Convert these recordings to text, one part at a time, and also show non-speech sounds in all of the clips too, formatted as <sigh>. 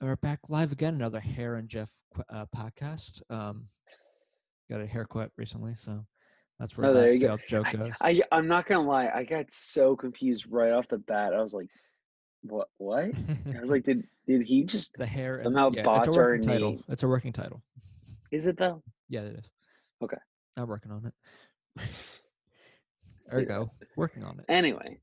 we're back live again. Another Hair and Jeff uh, podcast. Um, got a haircut recently, so that's where Oh, there that you go. joke I, goes. I I'm not gonna lie, I got so confused right off the bat. I was like, "What? What?" I was like, <laughs> "Did did he just? the hair and- somehow yeah, it's a botch our working title. name. It's a working title. Is it though?" Yeah, it is. Okay. I'm working on it. <laughs> See go, working on it. Anyway,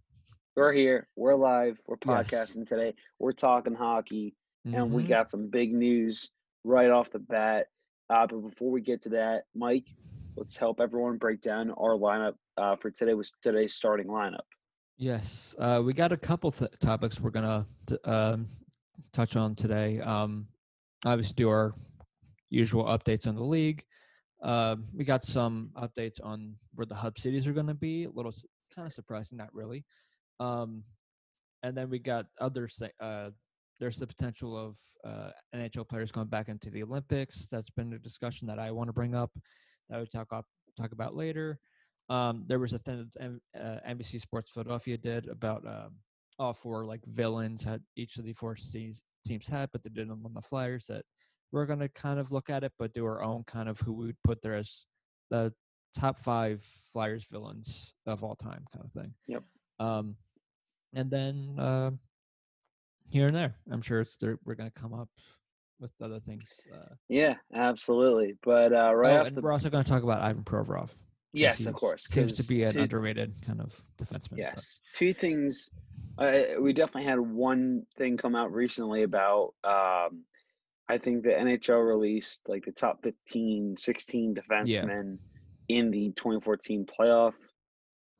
we're here. We're live. We're Yes. podcasting today. We're talking hockey, and we Mhm. got some big news right off the bat. Uh, but before we get to that, Mike, let's help everyone break down our lineup uh, for today. Was today's starting lineup? Yes, uh, we got a couple th- topics we're gonna t- um, touch on today. Um, obviously, do our usual updates on the league. Um, we got some updates on where the hub cities are going to be. A little kind of surprising, not really. Um, and then we got other uh, there's the potential of uh, NHL players going back into the Olympics. That's been a discussion that I want to bring up. That we talk up, talk about later. Um, there was a thing that M- uh, NBC Sports Philadelphia did about um, all four like villains that each of the four teams teams had, but they did them on the Flyers. That we're gonna kind of look at it, but do our own kind of who we would put there as the top five Flyers villains of all time, kind of thing. Yep. Um, and then uh, here and there, I'm sure it's there, we're gonna come up with other things. Uh, Yeah, absolutely. But uh, right oh, off and the we're also gonna talk about Ivan Provorov. yes, of course, Seems to be an two- underrated kind of defenseman. but- Yes, two things. Uh, we definitely had one thing come out recently about. Um, I think the NHL released like the top 15, 16 defensemen in the 2014 playoff.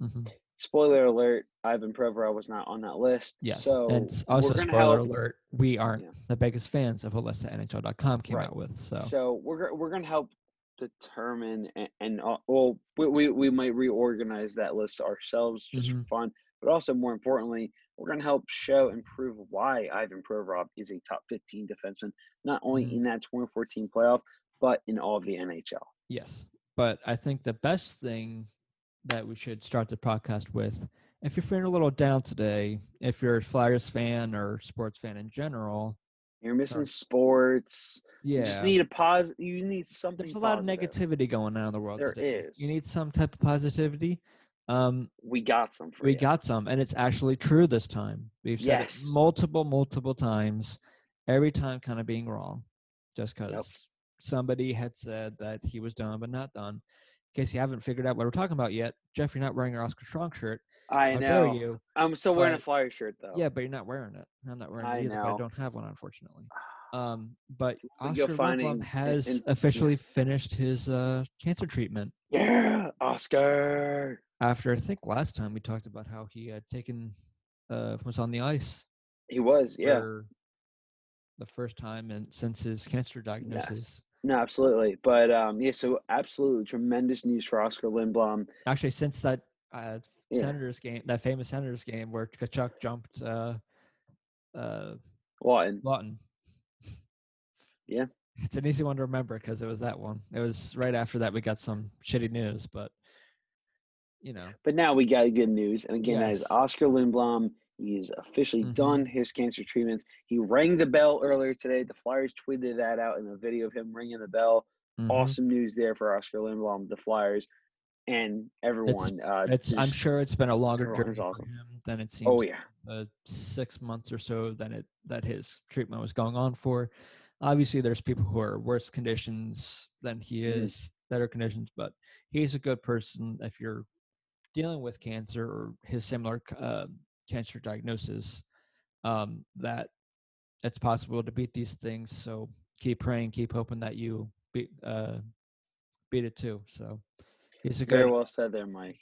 Mhm. Spoiler alert: Ivan Provorov was not on that list. Yes. So and it's also spoiler help, alert, we aren't Yeah. the biggest fans of a list that NHL.com came Right. out with. So, So we're we're gonna help determine and, and uh, well we, we we might reorganize that list ourselves just Mhm. for fun, but also more importantly, we're gonna help show and prove why Ivan Provorov is a top 15 defenseman, not only Mhm. in that 2014 playoff, but in all of the NHL. yes. But I think the best thing that we should start the podcast with, if you're feeling a little down today, if you're a Flyers fan or sports fan in general, You're missing sports. You yeah. just need a pause. You need something. there's a lot positive. of negativity going on in the world There today. is. You need some type of positivity. Um, We got some for we you. got some, and it's actually true this time. We've said Yes. it multiple, multiple times. Every time, kind of being wrong, just because somebody had said that he was done but not done. In case you haven't figured out what we're talking about yet, Jeff, you're not wearing your Oscar Strong shirt. I know. you? I'm still wearing a flyer shirt though. Yeah, but you're not wearing it. I'm not wearing I it either. But. I don't have one, unfortunately. <sighs> Um, but Oscar an- has an- officially finished his uh, cancer treatment. Yeah, Oscar. After I think last time we talked about how he had taken uh, was on the ice He was, yeah. the first time and since his cancer diagnosis. No, absolutely. But um, yeah, so absolutely tremendous news for Oscar Lindblom. Actually, since that uh, Yeah. Senators game, that famous Senators game where Tkachuk jumped uh, uh, Laughton. Laughton. Yeah. It's an easy one to remember because it was that one. It was right after that we got some shitty news, but you know, But now we got good news. And again, that is Oscar Lindblom. He's officially Mhm. done his cancer treatments. He rang the bell earlier today. The Flyers tweeted that out in a video of him ringing the bell. mhm. Awesome news there for Oscar Lindblom, the Flyers, and everyone. uh, It's I'm sure it's been a longer journey awesome. him than it seems. Oh, yeah. uh, six months or so than it that his treatment was going on for. Obviously, there's people who are worse conditions than he Mhm. is, better conditions, but he's a good person if you're dealing with cancer or his similar uh, cancer diagnosis. Um, that it's possible to beat these things. So keep praying, keep hoping that you beat uh, beat it too. So it's a good Very well said there, Mike.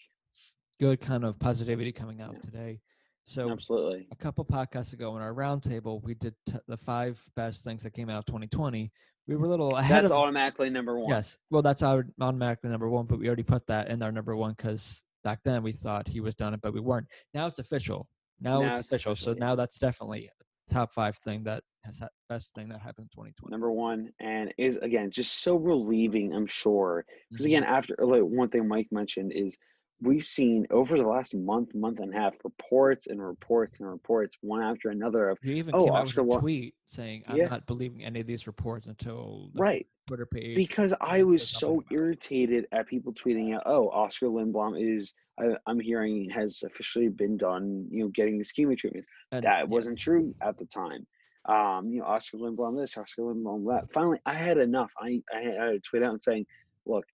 good kind of positivity coming out Yeah. today. So Absolutely. a couple podcasts ago in our roundtable, we did t- the five best things that came out of 2020. We were a little ahead That's of automatically number one. yes. Well, that's our automatically number one, but we already put that in our number one because back then we thought he was done it, but we weren't. Now it's official. Now, Now it's, it's official. So yeah. now that's definitely top five thing that has ha- best thing that happened in 2020. number one, and is again just so relieving. I'm sure because Mhm. again, after like one thing Mike mentioned is we've seen over the last month, month and a half, reports and reports and reports, one after another of You even oh, came out Oscar with a tweet saying, "I'm Yeah. not believing any of these reports until the Right. Twitter page." Because I was so irritated at people tweeting out, "Oh, Oscar Lindblom is I, I'm hearing has officially been done, you know, getting the chemo treatments." And That yeah, wasn't true at the time. Um, you know, Oscar Lindblom this, Oscar Lindblom that. Finally, I had enough. I I had to tweet out and saying, "Look,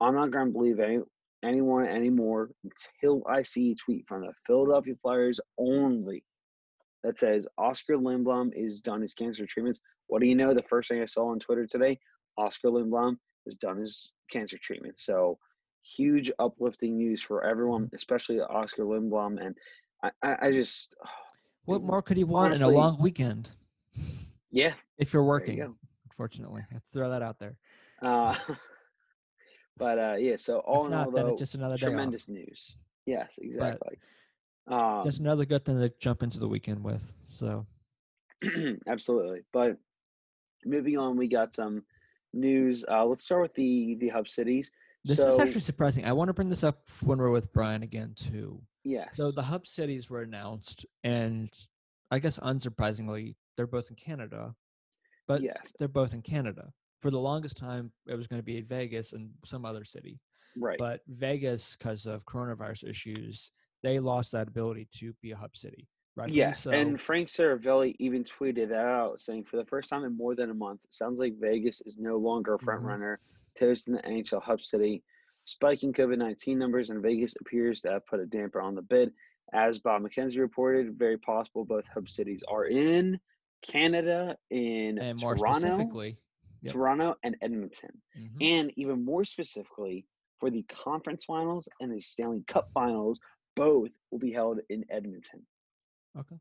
I'm not going to believe any anyone anymore until I see a tweet from the Philadelphia Flyers only that says Oscar Lindblom is done his cancer treatments. What do you know? The first thing I saw on Twitter today, Oscar Lindblom has done his cancer treatment. So huge uplifting news for everyone, especially Oscar Lindblom. And I, I, just, <sighs> what more could he want in a long weekend yeah, if you're working? you Unfortunately, I throw that out there. Uh, <laughs> but uh, yeah, so all if in not, all, then though, just another tremendous news. Yes, exactly. Um, Just another good thing to jump into the weekend with. So <clears throat> Absolutely. But moving on, we got some news. Uh, let's start with the the hub cities. This so is actually surprising. I want to bring this up when we're with Brian again too. yes, So the hub cities were announced, and I guess unsurprisingly, they're both in Canada, but yes, they're both in Canada. For the longest time, it was going to be Vegas and some other city, right. but Vegas, because of coronavirus issues, they lost that ability to be a hub city. Right? yes, and Frank Seravalli even tweeted that out, saying for the first time in more than a month, it sounds like Vegas is no longer a front Mhm. runner to in the NHL hub city. Spiking COVID nineteen numbers in Vegas appears to have put a damper on the bid. As Bob McKenzie reported, very possible both hub cities are in Canada, in and more Toronto, specifically, yep. Toronto, and Edmonton. mhm. and even more specifically for the conference finals and the Stanley Cup finals, both will be held in Edmonton. Okay.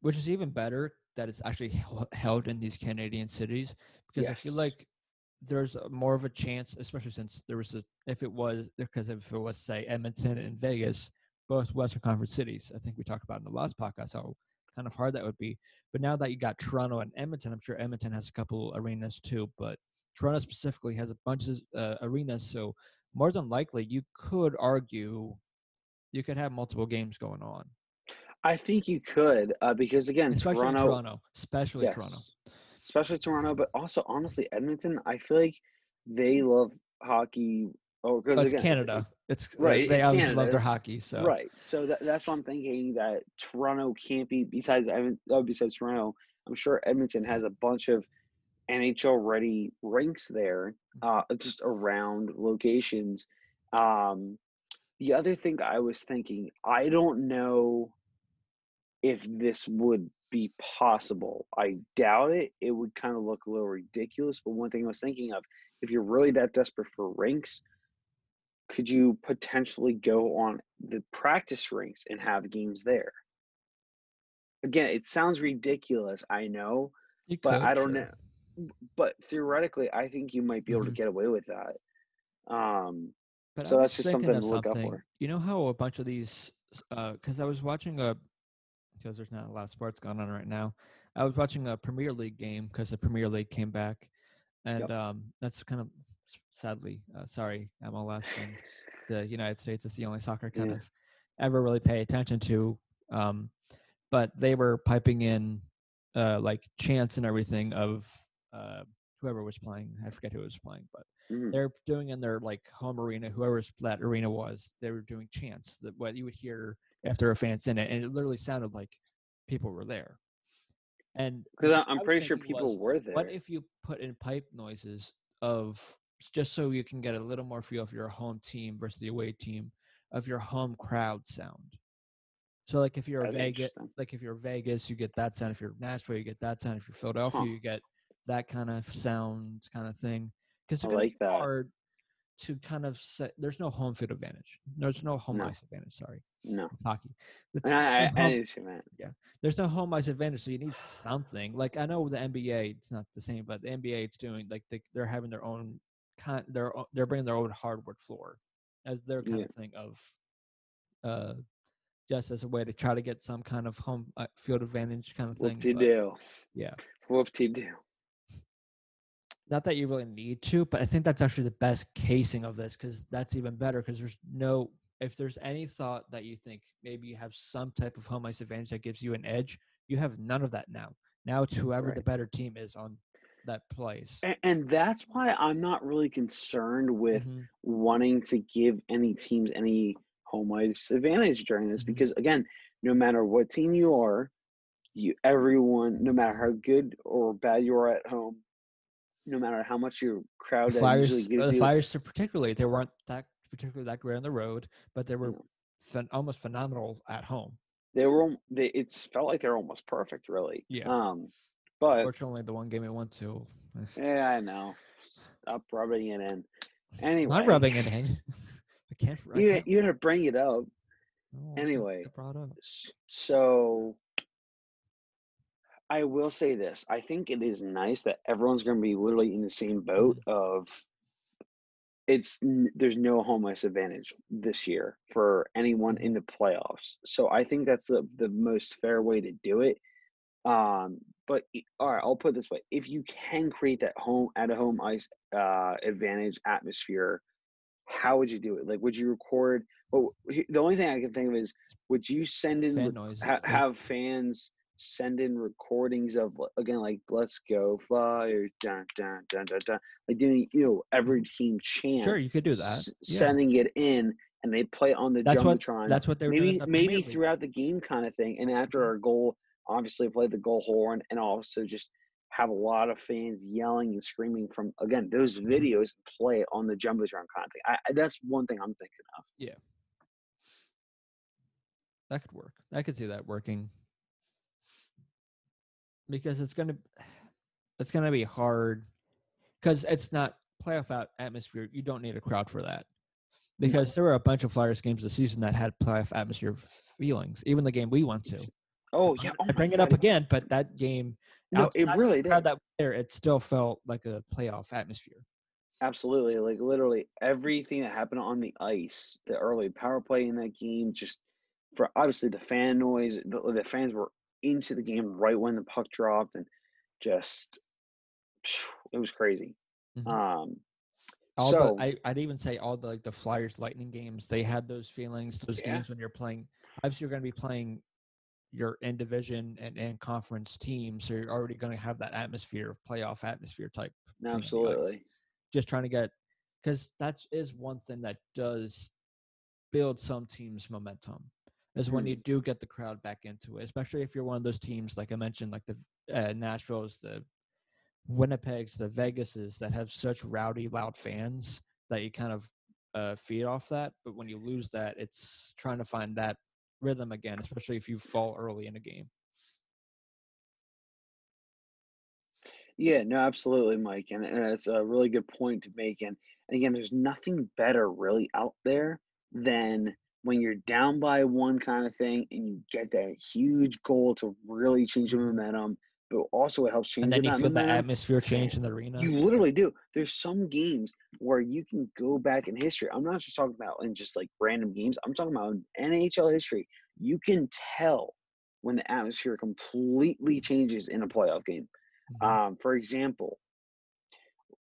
Which is even better that it's actually <laughs> held in these Canadian cities because I feel like there's more of a chance, especially since there was a if it was because if it was say Edmonton and Vegas, both Western Conference cities. I think we talked about in the last podcast how kind of hard that would be. But now that you got Toronto and Edmonton, I'm sure Edmonton has a couple arenas too, but Toronto specifically has a bunch of uh, arenas, so more than likely you could argue you could have multiple games going on. I think you could uh, because again, especially Toronto, Toronto, especially yes, Toronto. Especially Toronto, but also honestly Edmonton. I feel like they love hockey. Oh, because it's again, Canada. It's uh, Right, They it's obviously love their hockey, so Right. So that, that's why I'm thinking that Toronto can't be besides. Oh, besides Toronto, I'm sure Edmonton has a bunch of NHL ready rinks there, uh, just around locations. Um, the other thing I was thinking, I don't know if this would be possible. I doubt it. It would kind of look a little ridiculous. But one thing I was thinking of, if you're really that desperate for rinks, could you potentially go on the practice rinks and have games there? Again, it sounds ridiculous, I know, you but I don't sure. know. But theoretically, I think you might be able to Mhm. get away with that. Um, But so I that's just something to look something. for. You know how a bunch of these, because I was watching a, because there's not a lot of sports going on right now. I was watching a Premier League game because the Premier League came back, and Yep. um, that's kind of sadly, uh, sorry, MLS and the United States is the only soccer kind Yeah. of ever really pay attention to. Um, but they were piping in uh, like chants and everything of uh, whoever was playing. I forget who was playing, but Mhm. they're doing in their like home arena, whoever's that arena was, they were doing chants that what you would hear after a fan's in it, and it literally sounded like people were there. And Because I'm pretty sure people was, were there. What if you put in pipe noises of just so you can get a little more feel of your home team versus the away team of your home crowd sound? So like if you're That'd Vegas, like if you're Vegas, you get that sound. If you're Nashville, you get that sound. If you're Philadelphia, Huh. you get that kind of sound, kind of thing. Because it's like that. hard to kind of set. There's no home field advantage. There's no home No. ice advantage. Sorry, No. it's hockey. It's I, I, I home- knew what there's no home ice advantage, so you need something. Like I know with the NBA, it's not the same, but the NBA, it's doing like they, they're having their own kind. They're they're bringing their own hardwood floor as their kind Yeah. of thing of, uh, just as a way to try to get some kind of home uh, field advantage kind of thing. Whoop de but do. yeah, Whoop de do. Not that you really need to, but I think that's actually the best casing of this because that's even better because there's no if there's any thought that you think maybe you have some type of home ice advantage that gives you an edge, you have none of that now. Now it's whoever Right. the better team is on that plays. And, and that's why I'm not really concerned with Mhm. wanting to give any teams any home ice advantage during this Mhm. because again, no matter what team you are, you everyone, no matter how good or bad you are at home, no matter how much your crowd The Flyers, uh, gives the you, Flyers, particularly, they weren't that particularly that great on the road, but they were know. phen- almost phenomenal at home. they were they it's felt like they're almost perfect, really. Yeah. Um, but Fortunately, the one game we went to, yeah, I know. Stop rubbing it in. Anyway, not rubbing it in. <laughs> I can't. I You can't you had to bring it up. no, anyway. So I will say this. I think it is nice that everyone's going to be literally in the same boat of it's there's no home ice advantage this year for anyone in the playoffs. So I think that's the, the most fair way to do it. Um, but all right, I'll put it this way: if you can create that home at a home ice uh, advantage atmosphere, how would you do it? Like, would you record? Well, the only thing I can think of is, would you send in Fan ha- have fans send in recordings of again like let's go fire dun, dun, dun, dun, dun, like doing you know every team chant Sure, you could do that. s- Yeah. sending it in and they play on the That's what jumbotron that's what they were doing maybe maybe throughout the game kind of thing and after our goal obviously play the goal horn and also just have a lot of fans yelling and screaming from again those Mm-hmm. videos play on the jumbotron kind of thing I, I- that's one thing i'm thinking of yeah That could work. I could see that working. Because it's gonna it's gonna be hard because it's not playoff out atmosphere. You don't need a crowd for that. Because there were a bunch of Flyers games this season that had playoff atmosphere feelings. Even the game we went to. oh yeah oh I bring it God, up again, but that game, no, it really the did. that there, it still felt like a playoff atmosphere. Absolutely. Like literally everything that happened on the ice, the early power play in that game, just for obviously the fan noise, the, the fans were into the game right when the puck dropped and just it was crazy. Mhm. Um all so the I, I'd even say all the like the Flyers Lightning games, they had those feelings, those Yeah. games when you're playing obviously you're gonna be playing your in division and, and conference teams, so you're already gonna have that atmosphere, of playoff atmosphere type thing on the ice. absolutely. Just trying to get because that is one thing that does build some teams momentum is when Mhm. you do get the crowd back into it, especially if you're one of those teams like I mentioned, like the uh, Nashville's, the Winnipeg's, the Vegas's that have such rowdy, loud fans that you kind of uh, feed off that. But when you lose that, it's trying to find that rhythm again, especially if you fall early in a game. Yeah, no, absolutely, Mike. And, and it's a really good point to make. And, and again, there's nothing better really out there than when you're down by one kind of thing and you get that huge goal to really change the momentum, but also it helps change And then you feel the atmosphere change in the arena. You literally do. There's some games where you can go back in history. I'm not just talking about in just like random games. I'm talking about NHL history. You can tell when the atmosphere completely changes in a playoff game. Mhm. Um, for example,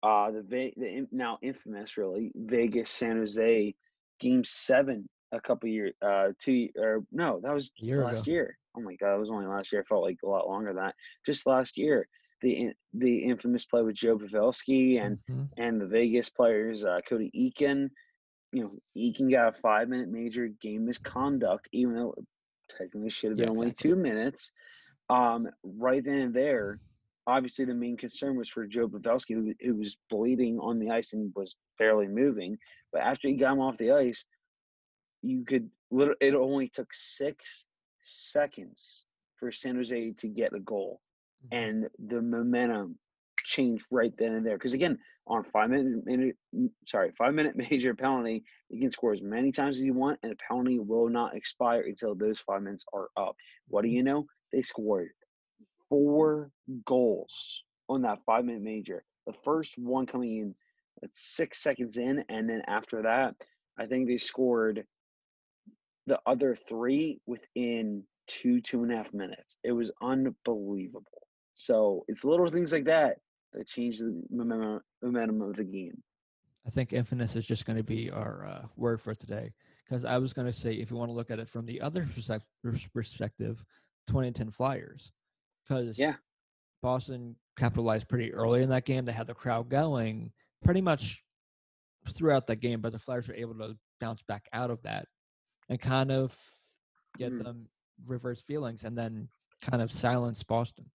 uh, the, the now infamous, really Vegas San Jose Game Seven a couple years, uh, two or no, that was year last ago. year. Oh my god, it was only last year. I felt like a lot longer than that. Just last year, the in- the infamous play with Joe Pavelski and Mhm. and the Vegas players, uh, Cody Eakin. You know, Eakin got a five minute major game misconduct, even though it technically should have Yeah, been only exactly. two minutes. Um, right then and there, obviously the main concern was for Joe Pavelski, who, who was bleeding on the ice and was barely moving. But after he got him off the ice, you could literally, it only took six seconds for San Jose to get a goal Mhm. and the momentum changed right then and there. Because again, on five minute, minute, sorry, five minute <laughs> major penalty, you can score as many times as you want, and a penalty will not expire until those five minutes are up. What do you know? They scored four goals on that five minute major. The first one coming in at six seconds in, and then after that, I think they scored the other three within two two and a half minutes. It was unbelievable. So it's little things like that that change the momentum of the game. I think infamous is just going to be our uh, word for today. Because I was going to say, if you want to look at it from the other perspective, 2010 Flyers. Because Yeah. Boston capitalized pretty early in that game. They had the crowd going pretty much throughout that game, but the Flyers were able to bounce back out of that and kind of get Mhm. them reverse feelings and then kind of silence Boston.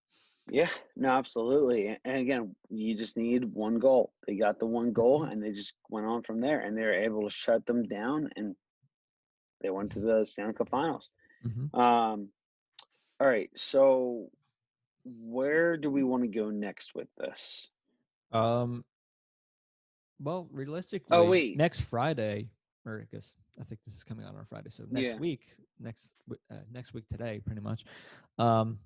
Yeah, no, absolutely. And again, you just need one goal. They got the one goal Mhm. and they just went on from there and they were able to shut them down and they went to the Stanley Cup finals. Mhm. Um all right, so where do we want to go next with this? Um, well, realistically, Oh, wait. next Friday, or I guess I think this is coming out on Friday, so next Yeah. week, next uh, next week today, pretty much. Um,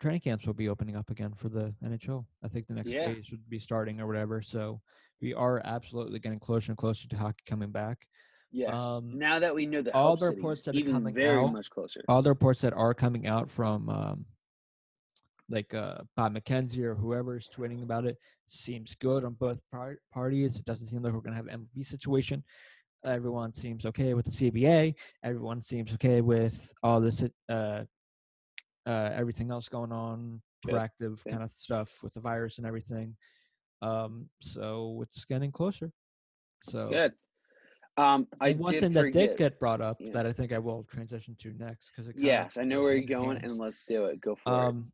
training camps will be opening up again for the NHL. I think the next Yeah. phase would be starting or whatever. So we are absolutely getting closer and closer to hockey coming back. Yes. Um, now that we know the all the cities, reports that are coming very out- much closer. all the reports that are coming out from um, like uh, Bob McKenzie or whoever's tweeting about it seems good on both par- parties. It doesn't seem like we're going to have an MVP situation. Everyone seems okay with the CBA. Everyone seems okay with all this, uh, uh, everything else going on, proactive good. kind of stuff with the virus and everything. Um, so it's getting closer. So good. Um, I and one thing that did get brought up yeah. that I think I will transition to next because it yes, I know where you're going, hands. and let's do it. Go for it. Um,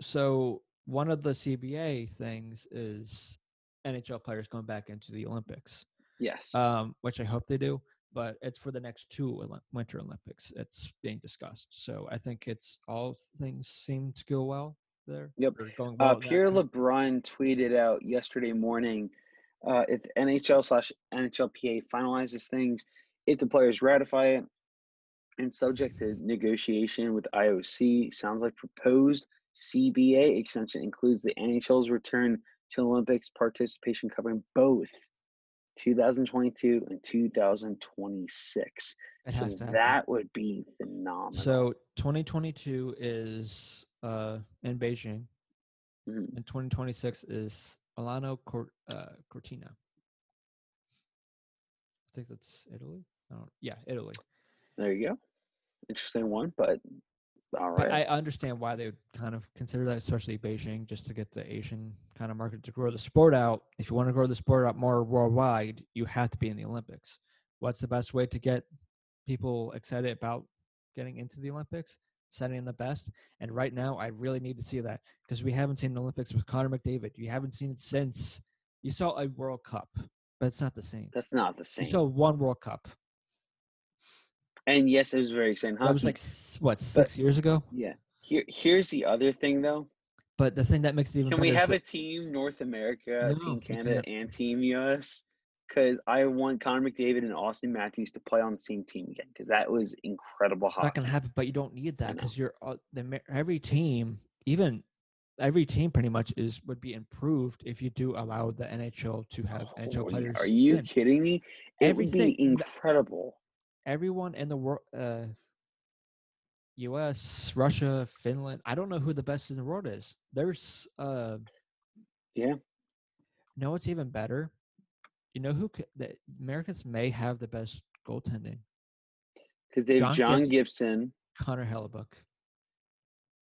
so one of the CBA things is NHL players going back into the Olympics, Yes. um, which I hope they do. But it's for the next two Olymp- Winter Olympics. It's being discussed. So I think it's all things seem to go well there. Yep. going well Uh, Pierre LeBrun tweeted out yesterday morning uh, if NHL slash NHLPA finalizes things, if the players ratify it, and subject to negotiation with IOC, sounds like proposed CBA extension includes the NHL's return to Olympics participation covering both 2022 and 2026. it so that would be phenomenal. So 2022 is uh, in Beijing, Mhm. and 2026 is Milano Cor- uh, Cortina. I think that's Italy. I don't, yeah, Italy. there you go. Interesting one, but all But. I understand why they would kind of consider that, especially Beijing, just to get the Asian kind of market to grow the sport out. If you want to grow the sport out more worldwide, you have to be in the Olympics. What's the best way to get people excited about getting into the Olympics? Setting the best. And right now, I really need to see that because we haven't seen the Olympics with Connor McDavid. You haven't seen it since you saw a World Cup, but it's not the same. That's not the You same. saw one World Cup. And yes, it was very exciting. That was like what six years ago. yeah. Here, here's the other thing, though. But the thing that makes it even Can we have a team North America, No, Team Canada, and Team US? Because I want Connor McDavid and Auston Matthews to play on the same team again. Because that was incredible It's not to happen, but you don't need that because you're uh, the every team, even every team, pretty much is would be improved if you do allow the NHL to have NHL Oh, players. Are you in. kidding me? It Everything- would be incredible. Everyone in the world, uh, U.S., Russia, Finland. I don't know who the best in the world is. There's, uh, Yeah. No, it's even better. You know who the Americans may have the best goaltending? Because they have John John Gibbs- Gibson. Connor Hellebuyck.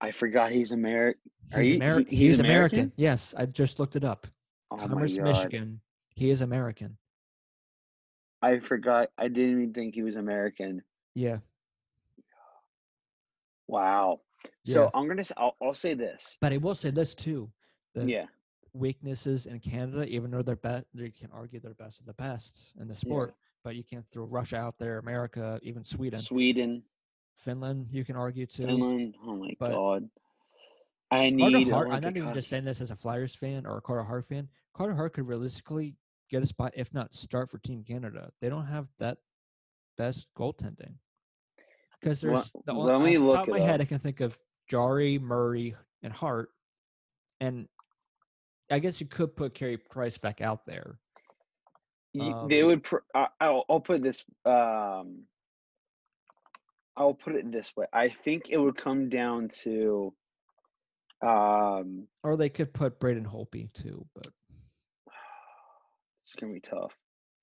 I forgot he's American. He's, Ameri- he's, he's American? American? Yes, I just looked it up. Oh Commerce. Michigan. He is American. I forgot. I didn't even think he was American. Yeah, Wow. So Yeah. I'm gonna. I'll, I'll say this. but I will say this too: the Yeah. weaknesses in Canada, even though they're best, you can argue they're best of the best in the sport. But you can't throw Russia out there, America, even Sweden, Sweden, Finland. You can argue too. Finland. Oh my but- god. I Carter need. Hart. I'm not even just saying this as a Flyers fan or a Carter Hart fan. Carter Hart could realistically get a spot, if not start for Team Canada. They don't have that best goaltending because there's the let me look top my head. I can think of Jarry, Murray, and Hart, and I guess you could put Carey Price back out there. Y- they Um, would. Pr- I, I'll, I'll put this. Um, I'll put it this way. I think it would come down to Um, or they could put Braden Holtby too, but it's gonna be tough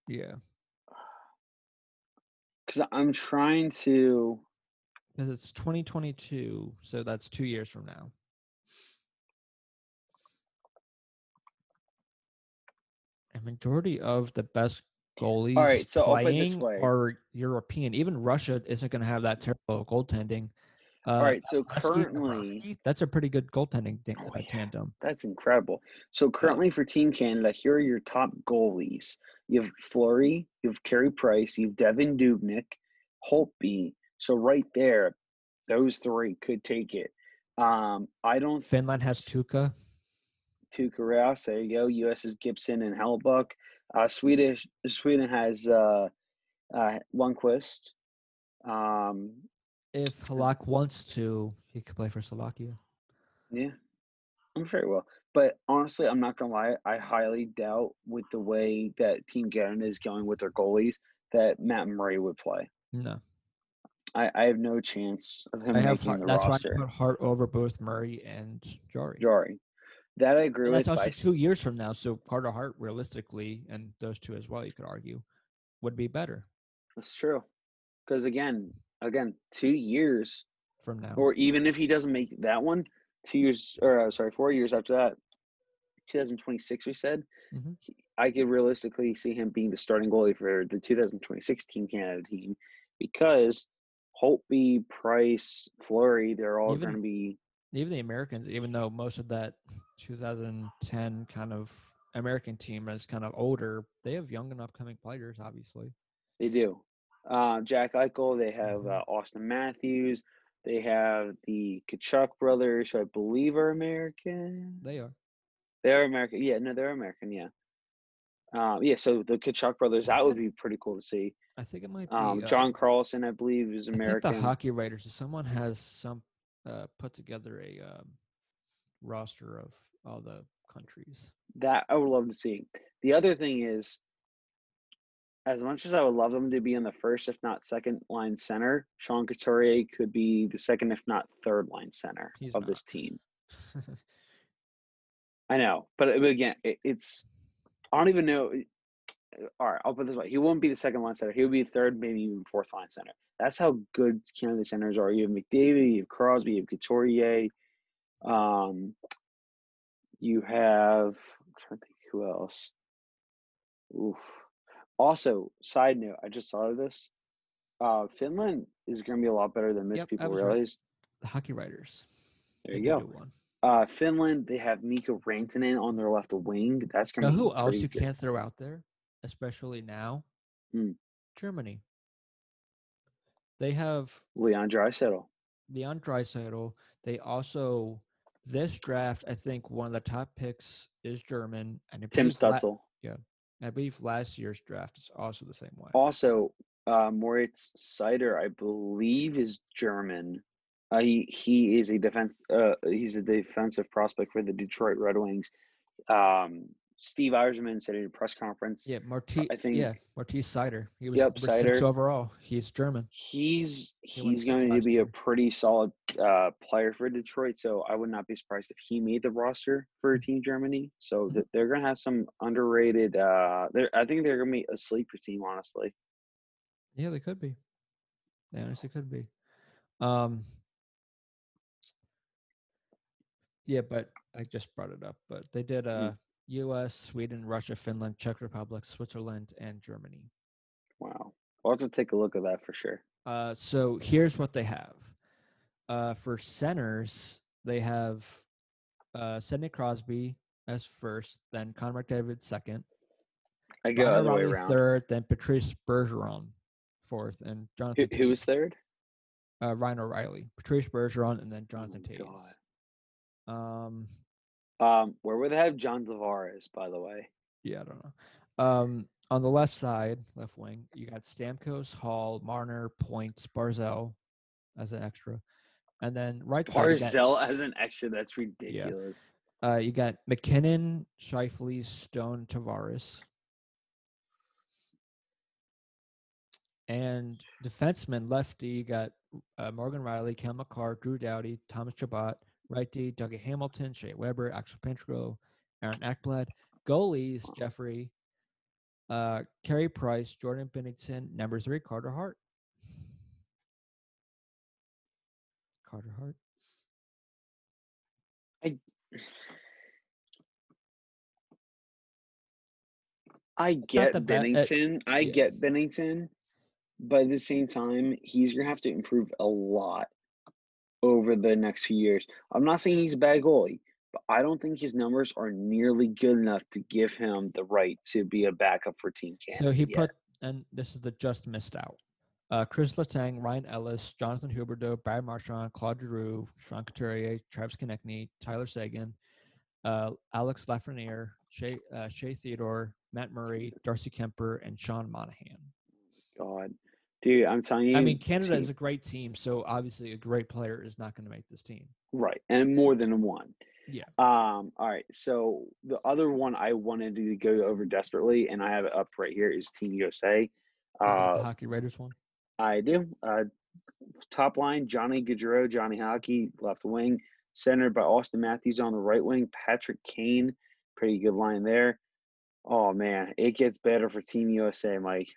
yeah, <sighs> because I'm trying to. because it's 2022, so that's two years from now. A majority of the best goalies so put it this playing are European. Even Russia isn't going to have that terrible goaltending. Uh, All right, so Vasilevskiy, currently- that's a pretty good goaltending da- Oh, uh, yeah. tandem. That's incredible. So currently for Team Canada, here are your top goalies. You have Fleury, you have Carey Price, you have Devan Dubnyk, Holtby. So right there, those three could take it. Um, I don't Finland has s- Tuca. Tuukka Rask, there you go. U.S. is Gibson and Hellebuyck. Uh, Swedish Sweden has uh, uh, Lundqvist. Um, If Halak wants to, he could play for Slovakia. Yeah, I'm sure he will. But honestly, I'm not gonna lie. I highly doubt with the way that Team Canada is going with their goalies that Matt Murray would play. No, I, I have no chance of him I have making Hart, the that's roster. why I put Hart over both Murray and Jarry. Jarry, that I agree And with. that's also s- two years from now. So Carter Hart, realistically, and those two as well, you could argue, would be better That's true. Because again, again, two years, from now. or even if he doesn't make that one, two years, or uh, sorry, four years after that, 2026, we said. Mhm. he- I could realistically see him being the starting goalie for the 2026 Team Canada team because Holtby, Price, Fleury, they're all going to be. even the Americans, even though most of that 2010 kind of American team is kind of older, they have young and upcoming players, obviously. They do. Uh, Jack Eichel. They have Mhm. uh, Auston Matthews. They have the Tkachuk brothers, who I believe are American. They are. They're American. Yeah, no, they're American. Yeah. Um, yeah, so the Tkachuk brothers, that would be pretty cool to see. I think it might be Um, uh, John Carlson, I believe, is I think American. the hockey writers. If someone has some uh, put together a um, roster of all the countries. That I would love to see. The other thing is, as much as I would love them to be in the first, if not second line center, Sean Couturier could be the second, if not third line center He's of this team. <laughs> I know, but, but again, it, it's I don't even know. uh, All right, I'll put this way: he won't be the second line center. He will be third, maybe even fourth line center. That's how good Canada centers are. You have McDavid, you have Crosby, you have Couturier. Um, you have I'm trying to think who else. Oof. Also, side note, I just thought of this. Uh, Finland is going to be a lot better than most Yep, people was right. realize. the hockey writers. There you go. Uh, Finland, they have Mika Rantanen on their left wing. That's going to who else you good. can't throw out there, especially now? Hmm. Germany. They have Leon Draisaitl. Leon Draisaitl. They also this draft. I think one of the top picks is German, and Tim believe la- Stützle. I believe last year's draft is also the same way. Also, uh, Moritz Seider, I believe, is German. Uh, he he is a defense. Uh, he's a defensive prospect for the Detroit Red Wings. Um, Steve Yzerman said in a press conference, Yeah, Marti. I think- yeah, Marti Seider. He was Yep, number six overall. He's German. he's He he's going to be year. a pretty solid uh, player for Detroit. So I would not be surprised if he made the roster for Team Germany. So Mhm. they're going to have some underrated. Uh, they're, I think they're going to be a sleeper team, honestly. Yeah, they could be. They honestly could be. Um. Yeah, but I just brought it up. But they did uh U.S., Sweden, Russia, Finland, Czech Republic, Switzerland, and Germany. Wow, I'll have to take a look at that for sure. Uh, so here's what they have. Uh, for centers, they have uh, Sidney Crosby as first, then Connor McDavid second, I go other way around. third, then Patrice Bergeron fourth, and Who, Jonathan. who was third? Uh, Ryan O'Reilly, Patrice Bergeron, and then Jonathan Oh, Toews. Um, Um, where would they have John Tavares? By the way, yeah, I don't know. Um, on the left side, left wing, you got Stamkos, Hall, Marner, Point, Barzal as an extra, and then right side, Barzal as an extra. That's ridiculous. uh, you got MacKinnon, Scheifele, Stone, Tavares, and defenseman lefty. You got uh, Morgan Rielly, Cale Makar, Drew Doughty, Thomas Chabot, Right D, Dougie Hamilton, Shea Weber, Axel Pietrangelo, Aaron Ekblad. Goalies, Jeffrey, uh, Carey Price, Jordan Binnington. number three, Carter Hart. Carter Hart. I I get Binnington. be- uh, I yeah. get Binnington, but at the same time, he's gonna have to improve a lot over the next few years. I'm not saying he's a bad goalie, but I don't think his numbers are nearly good enough to give him the right to be a backup for Team Canada. So he yet. put, and this is the just missed out. Uh, Chris Letang, Ryan Ellis, Jonathan Huberdeau, Barry Marchand, Claude Giroux, Sean Couturier, Travis Konecny, Tyler Seguin, uh, Alex Lafreniere, Shea, uh, Shea Theodore, Matt Murray, Darcy Kuemper, and Sean Monahan. God, dude, I'm telling you. I mean, Canada is a great team, so obviously a great player is not going to make this team. right, and more than one. Yeah. Um. All right. So the other one I wanted to go over desperately, and I have it up right here, is Team USA. Uh, Hockey Writers one. I do. Uh, top line, Johnny Gaudreau, Johnny Hockey, left wing, centered by Auston Matthews on the right wing, Patrick Kane, pretty good line there. Oh man, it gets better for Team USA, Mike.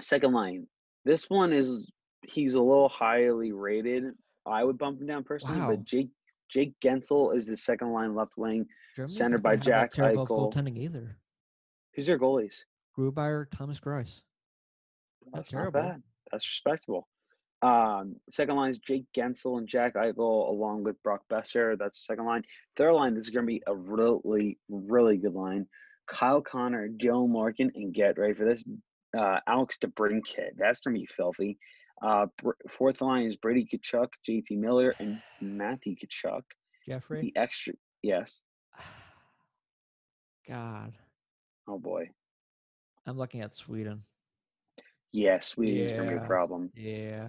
Second line, this one is he's a little highly rated. I would bump him down personally, Wow. but Jake Jake Guentzel is the second line left wing. Germany's centered by gonna have that Jack Eichel. goaltending either. Who's their goalies? Grubauer, Thomas Greiss. Not That's terrible. not bad. That's respectable. Um, second line is Jake Guentzel and Jack Eichel, along with Brock Boeser. That's the second line. Third line, this is going to be a really, really good line. Kyle Connor, Joe Larkin, and get ready for this. Uh, Alex DeBrincat. That's going to be filthy. Uh, fourth line is Brady Tkachuk, JT Miller, and <sighs> Matthew Tkachuk. Jeffrey. The extra, yes. <sighs> God, Oh boy, I'm looking at Sweden. yeah, Sweden's going to be a problem. Yeah,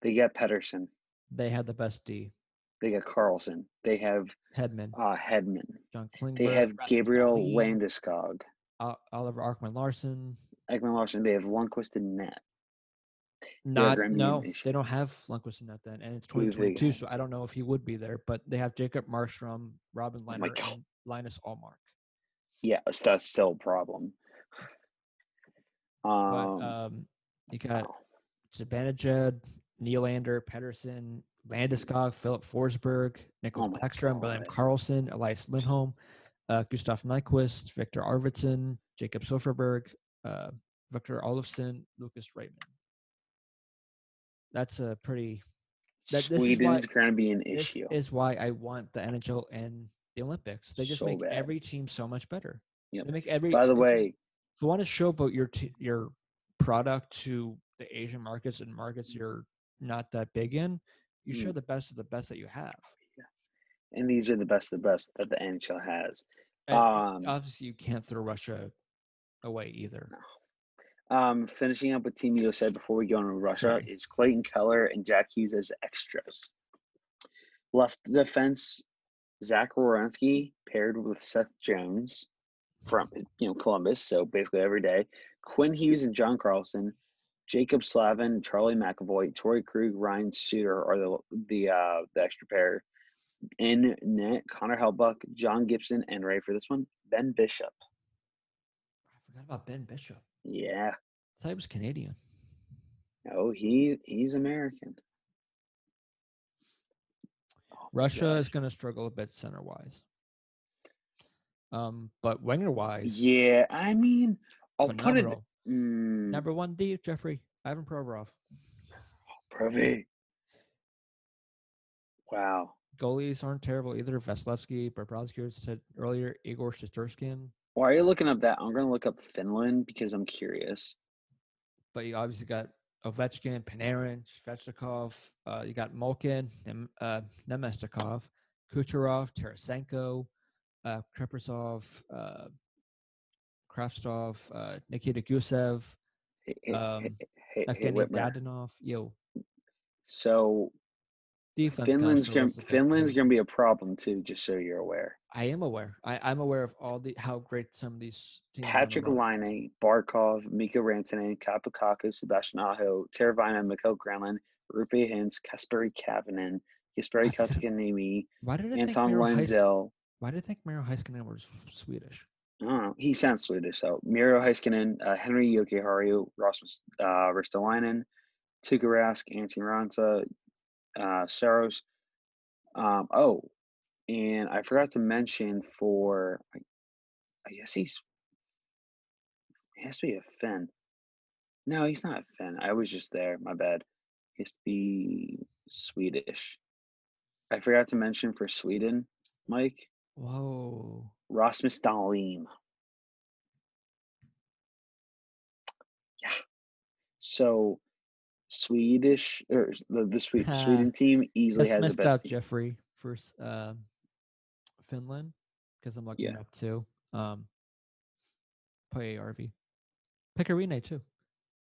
They got Pedersen. they had the best D. They got Carlson. They have Hedman, uh, Hedman. John Klingberg. They have Gabriel Landeskog, O- Oliver Ekman Larsson. Ekman Larsson. They have Lundqvist and Net. Not gonna be an no, they don't have Lundqvist in that then, and it's Who 2022, so I don't know if he would be there. But they have Jacob Markstrom, Robin Leonard, God. and Linus Ullmark. Yeah, that's still a problem. <sighs> But Um, um, you got wow. Zibanejad, Nylander, Pedersen, Landeskog, Filip Forsberg, Nicholas Oh Backstrom, William. Carlson, Elias Lindholm, uh, Gustav Nyquist, Viktor Arvidsson, Jakob Silfverberg, uh, Victor Olofsson, Lucas Raymond. That's a pretty. that- Sweden's going to be an issue. is why I want the NHL and the Olympics. They just So make bad. every team so much better. Yep. They make every. By the way, if you want to showboat your t- your product to the Asian markets and markets you're not that big in, you show Mm. the best of the best that you have. and these are the best of the best that the NHL has. Um, obviously, you can't throw Russia away either. Um, finishing up with Team USA before we go into Russia Sorry. is Clayton Keller and Jack Hughes as extras. Left defense, Zach Werenski paired with Seth Jones from you know Columbus, so basically every day. Quinn Hughes and John Carlson, Jaccob Slavin, Charlie McAvoy, Torrey Krug, Ryan Suter are the the uh, the extra pair. In net, Connor Hellebuyck, John Gibson, and ready for this one, Ben Bishop. Forgot about Ben Bishop. Yeah. I thought he was Canadian. Oh, he he's American. Oh Russia gosh. is going to struggle a bit center wise. Um, but winger wise, Yeah, I mean, I'll put it. Mm, Number one D, Jeffrey Ivan Provorov. Provi. Wow. Goalies aren't terrible either. Vasilevskiy, Bobrovsky as I said earlier, Igor Shesterkin. Why are you looking up that? I'm gonna look up Finland because I'm curious. But you obviously got Ovechkin, Panarin, Svechnikov. Uh, you got Malkin, Nem- uh, Namestnikov, Kucherov, Tarasenko, uh, Krepasov, uh, uh, Nikita Gusev, Hey, hey, Um, hey, hey, hey, Evgeny. Dadonov. Yo, So defense. Finland's gonna struggles a bit, Finland's gonna be a problem too, just so you're aware. I am aware. I, I'm aware of all the how great some of these teams. are on the Patrick. Laine, Barkov, Mika Rantanen, Kapakaku, Sebastian Aho, Teravainen, Mikael Granlund, Roope Hintz, Kasperi Kapanen, Jesperi I forgot- Kotkaniemi, Why did I think Anton Lindell. Why did I think Miro Heiskanen was Swedish? I don't know. He sounds Swedish. So Miro Heiskanen, uh, Henri Jokiharju, Rasmus uh, Ristolainen, Tuukka Rask, Antti Raanta, uh, Saros. Um, oh, and I forgot to mention for, I, I guess he's, he has to be a Finn. No, he's not a Finn. I was just there. My bad. He has to be Swedish. I forgot to mention for Sweden, Mike, Whoa. Rasmus Dahlin. Yeah. So Swedish or the the Swe-. <laughs> Sweden team easily has the missed best. out team. Jeffrey for um, Finland because I'm looking Yeah. up too. Um, Arv, Pecorine too,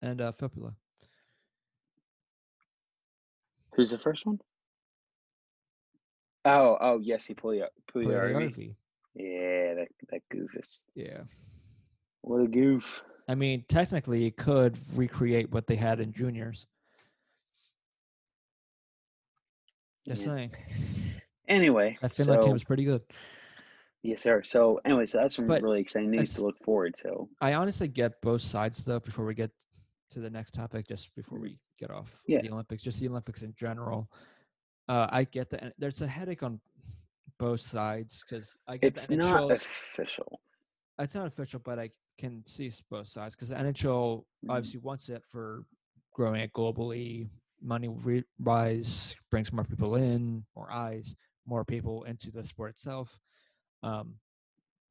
and uh, Fopula. Who's the first one? Oh, oh yes, he pulled out Puljujärvi. Yeah, that that goofus. Yeah. What a goof. I mean, technically, it could recreate what they had in juniors. Just Yeah. saying. Anyway, That Finland team so was pretty good. yes, sir. So anyway, so that's some But really exciting news to look forward to. I honestly get both sides though. Before we get to the next topic, just before we get off Yeah. the Olympics, just the Olympics in general. Uh, I get that there's a headache on both sides because I get that It's not official. It's not official, but I can see both sides because the NHL Mhm. obviously wants it for growing it globally. Money re- rise brings more people in, more eyes, more people into the sport itself. Um,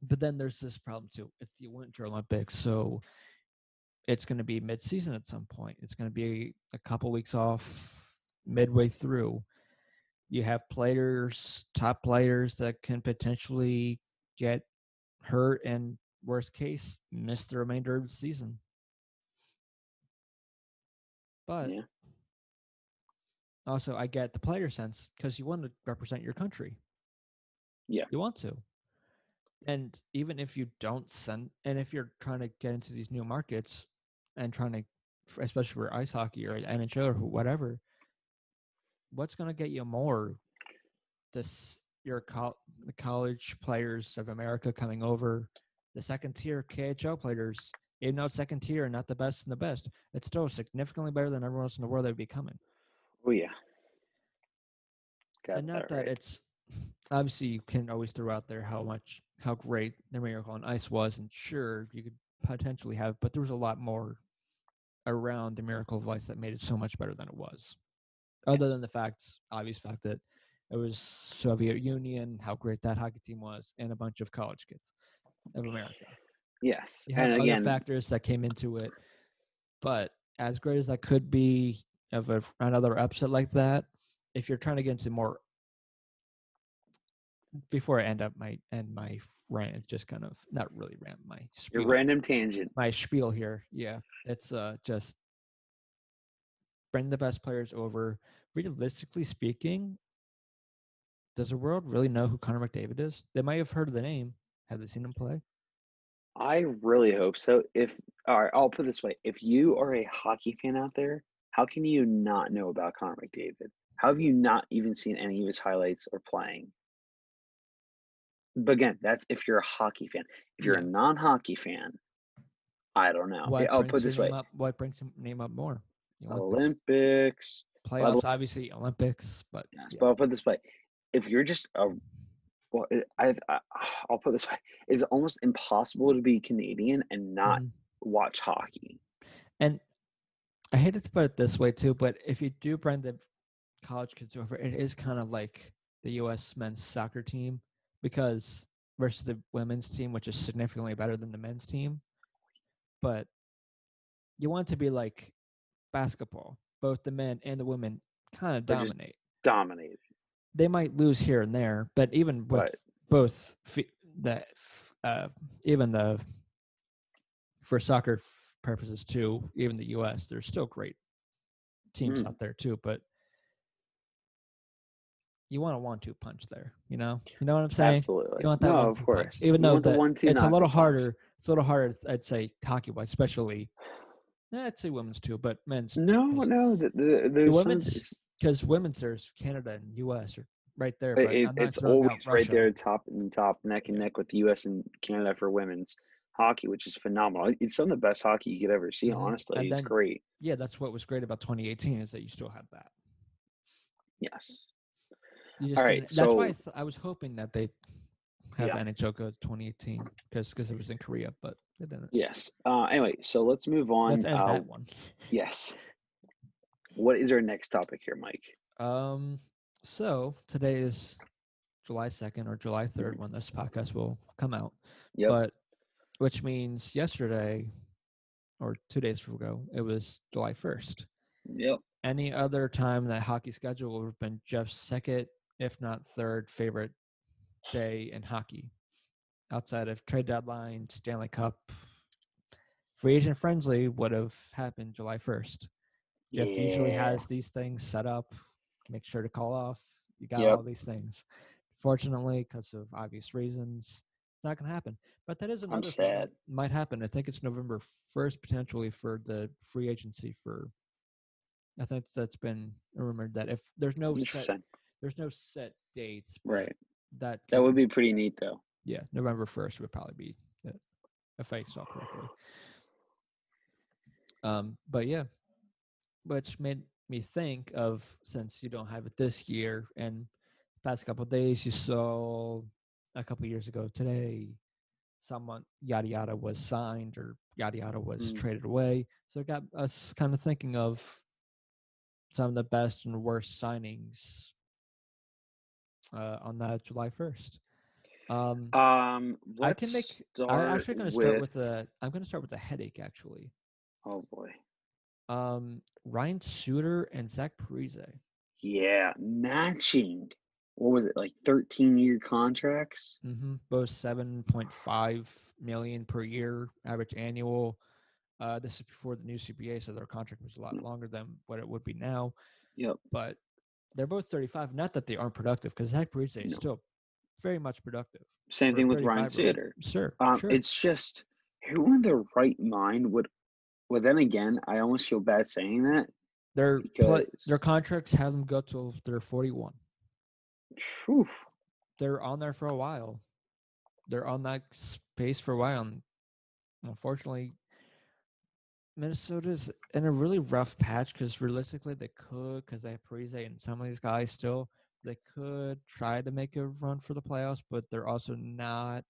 but then there's this problem too. It's the Winter Olympics, so it's going to be mid-season at some point. It's going to be a couple weeks off midway through. You have players, top players that can potentially get hurt and worst case miss the remainder of the season. But Yeah. Also I get the player sense because you want to represent your country. Yeah. You want to. And even if you don't send and if you're trying to get into these new markets and trying to especially for ice hockey or NHL or whatever, what's going to get you more this your col- the college players of America coming over, the second tier KHL players, even though it's second tier and not the best and the best, it's still significantly better than everyone else in the world that would be coming. Oh yeah. Got and not that right. it's obviously you can always throw out there how much how great the miracle on ice was, and sure you could potentially have, but there was a lot more around the miracle of ice that made it so much better than it was. Other than the fact, obvious fact that it was Soviet Union, how great that hockey team was, and a bunch of college kids of America. Yes. You have and other again, factors that came into it, but as great as that could be of a, another upset like that, if you're trying to get into more, before I end up my end my rant, just kind of not really rant my your random tangent. my spiel here. Yeah, it's uh just bring the best players over. Realistically speaking, does the world really know who Connor McDavid is? They might have heard of the name. Have they seen him play? I really hope so. If all right, I'll put it this way: if you are a hockey fan out there, how can you not know about Connor McDavid? How have you not even seen any of his highlights or playing? But again, that's if you're a hockey fan. If you're a non-hockey fan, I don't know. What I'll put this way: Up, what brings him name up more? Olympics. Olympics. Playoffs, obviously Olympics, but Yes, yeah. But I'll put this way: if you're just a, well, I, I I'll put this way: it's almost impossible to be Canadian and not Mhm. watch hockey. And I hate to put it this way too, but if you do bring the college kids over, it is kind of like the U.S. men's soccer team because versus the women's team, which is significantly better than the men's team. But you want it to be like basketball; both the men and the women kind of They're dominate. They might lose here and there, but even with Right. both the f- uh, even the for soccer purposes too, even the U.S. There's still great teams Mm. out there too, but you want a one-two punch there. You know, you know what I'm saying? Absolutely. You want that no, one-two of punch. course. Even You though the it's a little punch. harder. It's a little harder, I'd say, hockey-wise, especially. eh, I'd say women's too, but men's. No, no. The, the, the women's because women's there's Canada and U.S. are right there. It, it's always right there, top and top, neck and neck with the U.S. and Canada for women's hockey, which is phenomenal. It's some of the best hockey you could ever see. Mhm. Honestly, And it's then- great. Yeah, that's what was great about 2018 is that you still had that. Yes. All right, that's why I, so- th- I was hoping that they have Yeah. the NHL go 2018 because because it was in Korea, but they didn't. Yes. Uh, anyway, so let's move on. Let's end uh, that one. Yes. What is our next topic here, Mike? Um, so today is July 2nd or July 3rd when this podcast will come out. Yep. But which means yesterday or two days ago, it was July 1st. Yep. Any other time that hockey schedule would have been Jeff's second, if not third, favorite day in hockey outside of trade deadline, Stanley Cup. Free agent friendly would have happened July 1st. Jeff usually has these things set up, make sure to call off. You got Yep. all these things. Fortunately, because of obvious reasons, not going to happen. But that is another thing that might happen. I think it's November 1st potentially for the free agency for. I think that's been rumored that if there's no set, there's no set dates, Right. That That would be pretty neat, though. yeah, November first would probably be it, if I saw correctly. Um, but yeah, which made me think of since you don't have it this year and past couple days you saw a couple years ago today someone yada yada was signed or yada yada was Mm. traded away so it got us kind of thinking of some of the best and worst signings uh, on that july 1st um, Um, I can make. I'm actually going to start with a. I'm going to start with a headache actually. Oh boy. Um, Ryan Suter and Zach Parise. Yeah, matching. What was it like? Thirteen year contracts. Mm-hmm. Both seven point five million per year average annual. Uh, this is before the new CBA, so their contract was a lot Mm. longer than what it would be now. Yep. But they're both 35. Not that they aren't productive, because Zach Parise is No. still very much productive. Same thing with Ryan 35. Suter. Sure, Um, sure. it's just who in their right mind would. Well, then again, I almost feel bad saying that. their pla- their contracts have them go till they're 41. Whew. they're on there for a while. They're on that space for a while. And unfortunately, Minnesota's in a really rough patch because realistically, they could, because they have Parise and some of these guys still, they could try to make a run for the playoffs, but they're also not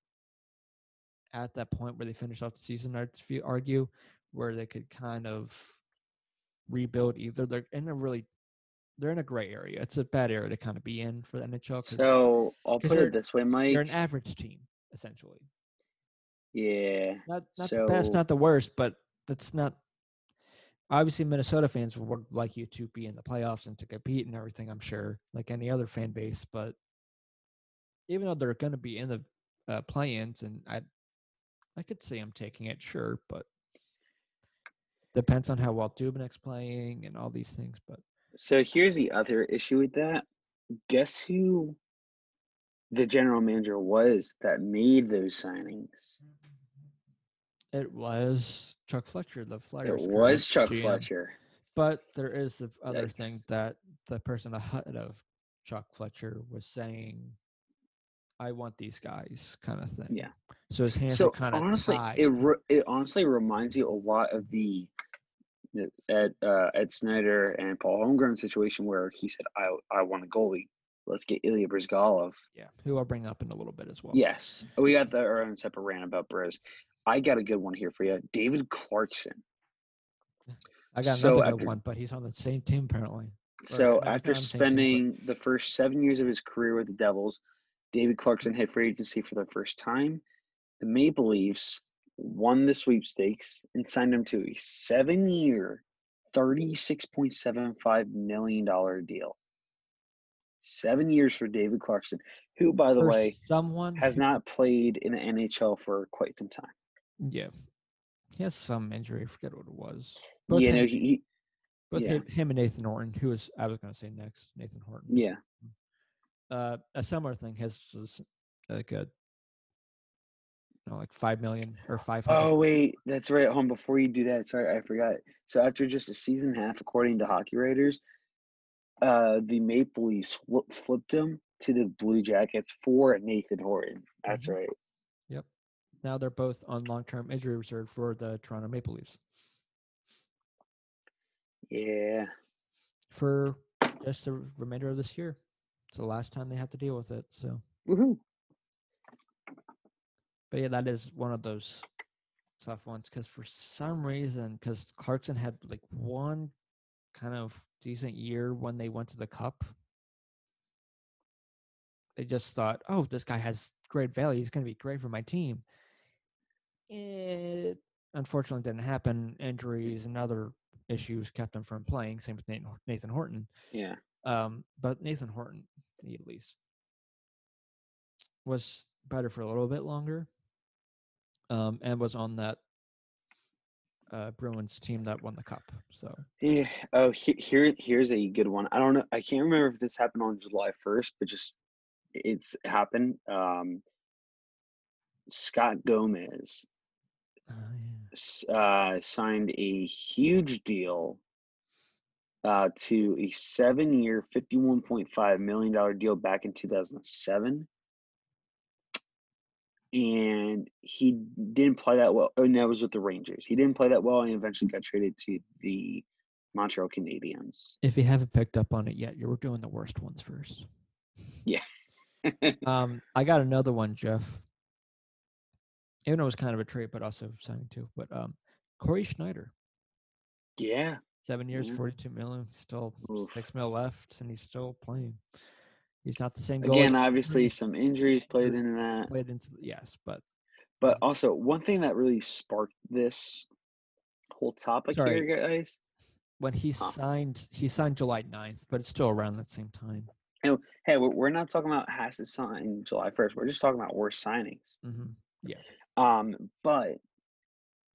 at that point where they finish off the season, I'd argue, where they could kind of rebuild either. They're in a really they're in a gray area. It's a bad area to kind of be in for the NHL. So I'll put it this way, Mike. they're an average team essentially. Yeah. Not not the best, not the worst, but that's not. Obviously, Minnesota fans would like you to be in the playoffs and to compete and everything. I'm sure, like any other fan base, but even though they're going to be in the uh, play-ins, and I, I could see them taking it, sure, but depends on how well Dubnyk's playing and all these things. But So here's the other issue with that. Guess who the general manager was that made those signings? it was Chuck Fletcher, the Flyers. It was Chuck GM. Fletcher. But there is the other Yikes. thing that the person ahead of Chuck Fletcher was saying, "I want these guys," kind of thing. Yeah. So his hands So are kind of honestly, tied. it re- it honestly reminds you a lot of the Ed uh, Ed Snider and Paul Holmgren situation where he said, "I I want a goalie. Let's get Ilya Bryzgalov." yeah, who I'll bring up in a little bit as well. Yes, we got the our own separate rant about Bryz. I got a good one here for you, David Clarkson. I got so another good one, but he's on the same team apparently. So after not on the same team, spending the first seven years of his career with the Devils, David Clarkson hit free agency for the first time. The Maple Leafs won the sweepstakes and signed him to a seven-year, thirty-six point seven five million dollar deal. Seven years for David Clarkson, who, by the For way, someone has who- not played in the NHL for quite some time. Yeah, he has some injury. I forget what it was. you him, know, he, both yeah. him, and Nathan Horton, who was I was going to say next, Nathan Horton. yeah. uh, a similar thing has like a know, like five million or five hundred. Oh wait, that's right. Home before you do that, sorry, I forgot. So after just a season and a half, according to Hockey Writers, uh, the Maple Leafs flip, flipped him to the Blue Jackets for Nathan Horton. That's Mhm. right. Yep. Now they're both on long-term injury reserve for the Toronto Maple Leafs Yeah. for just the remainder of this year. It's the last time they have to deal with it. So, Woohoo. But yeah, that is one of those tough ones because for some reason, because Clarkson had like one kind of decent year when they went to the Cup. They just thought, oh, this guy has great value. He's going to be great for my team. It unfortunately didn't happen. Injuries and other issues kept him from playing. Same with Nathan, Nathan Horton. Yeah. Um, but Nathan Horton, at least, was better for a little bit longer. Um, and was on that uh, Bruins team that won the cup. So Yeah. Oh, he, here here's a good one. I don't know. I can't remember if this happened on July 1st, but just it's happened. Um, Scott Gomez uh, yeah. uh, signed a huge deal uh, to a seven-year, fifty-one point five million dollar deal back in two thousand seven, and he didn't play that well. And that was with the Rangers. He didn't play that well, and eventually got traded to the Montreal Canadiens. if you haven't picked up on it yet, you're doing the worst ones first. Yeah. <laughs> Um, I got another one, Jeff. Even though it was kind of a trade, but also signing too. But um, Corey Schneider, yeah, seven years, Yeah. forty-two million, still Oof. six mil left, and he's still playing. He's not the same goalie. again, obviously some injuries played into that. played into yes, but But also, one thing that really sparked this whole topic Sorry. here, guys. when he Huh. signed, he signed July 9th, but it's still around that same time. Hey, we're not talking about has to sign July first. We're just talking about worst signings. hmm Um, but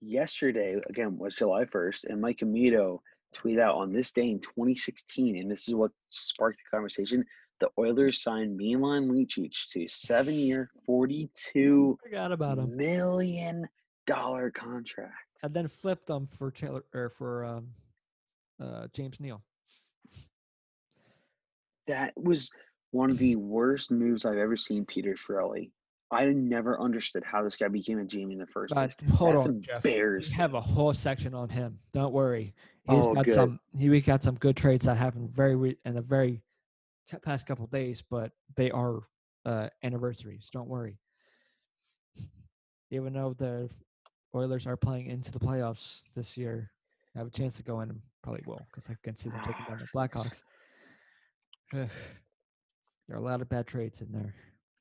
yesterday again was July first, and Mike Amito tweeted out on this day in 2016, and this is what sparked the conversation. The Oilers signed Milan Lucic to a seven-year, 42 Forgot about him, million dollar contract. and then flipped him for Taylor or for um, uh, James Neal. That was one of the worst moves I've ever seen Peter Chiarelli. I never understood how this guy became a GM in the first place. hold That's on, Jeff. We have a whole section on him. Don't worry. He's Oh, got good. some. He we got some good trades that happened very re- in the very past couple days, but they are uh, anniversaries. Don't worry. Even though the Oilers are playing into the playoffs this year, I have a chance to go in and probably will because I can see them taking down the <sighs> Blackhawks. <sighs> there are a lot of bad trades in there,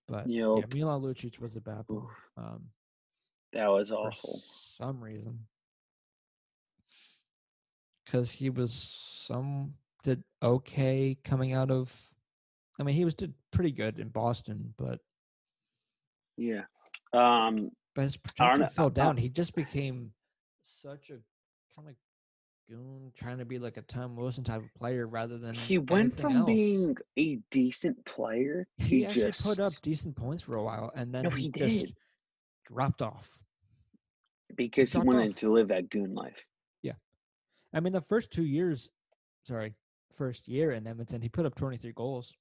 but yeah, Yep. Milan Lucic was a bad one. Um, that was for awful. some reason. Because he was some did okay coming out of. I mean, he was did pretty good in Boston, but Yeah. Um, but his I potential fell down. He just became such a kind of goon, trying to be like a Tom Wilson type of player rather than he went from else. being a decent player <laughs> to He actually just put up decent points for a while, and then No, he, he just dropped off. because he dropped wanted off. to live that goon life. Yeah, I mean, the first two years, sorry, first year in Edmonton, he put up 23 goals.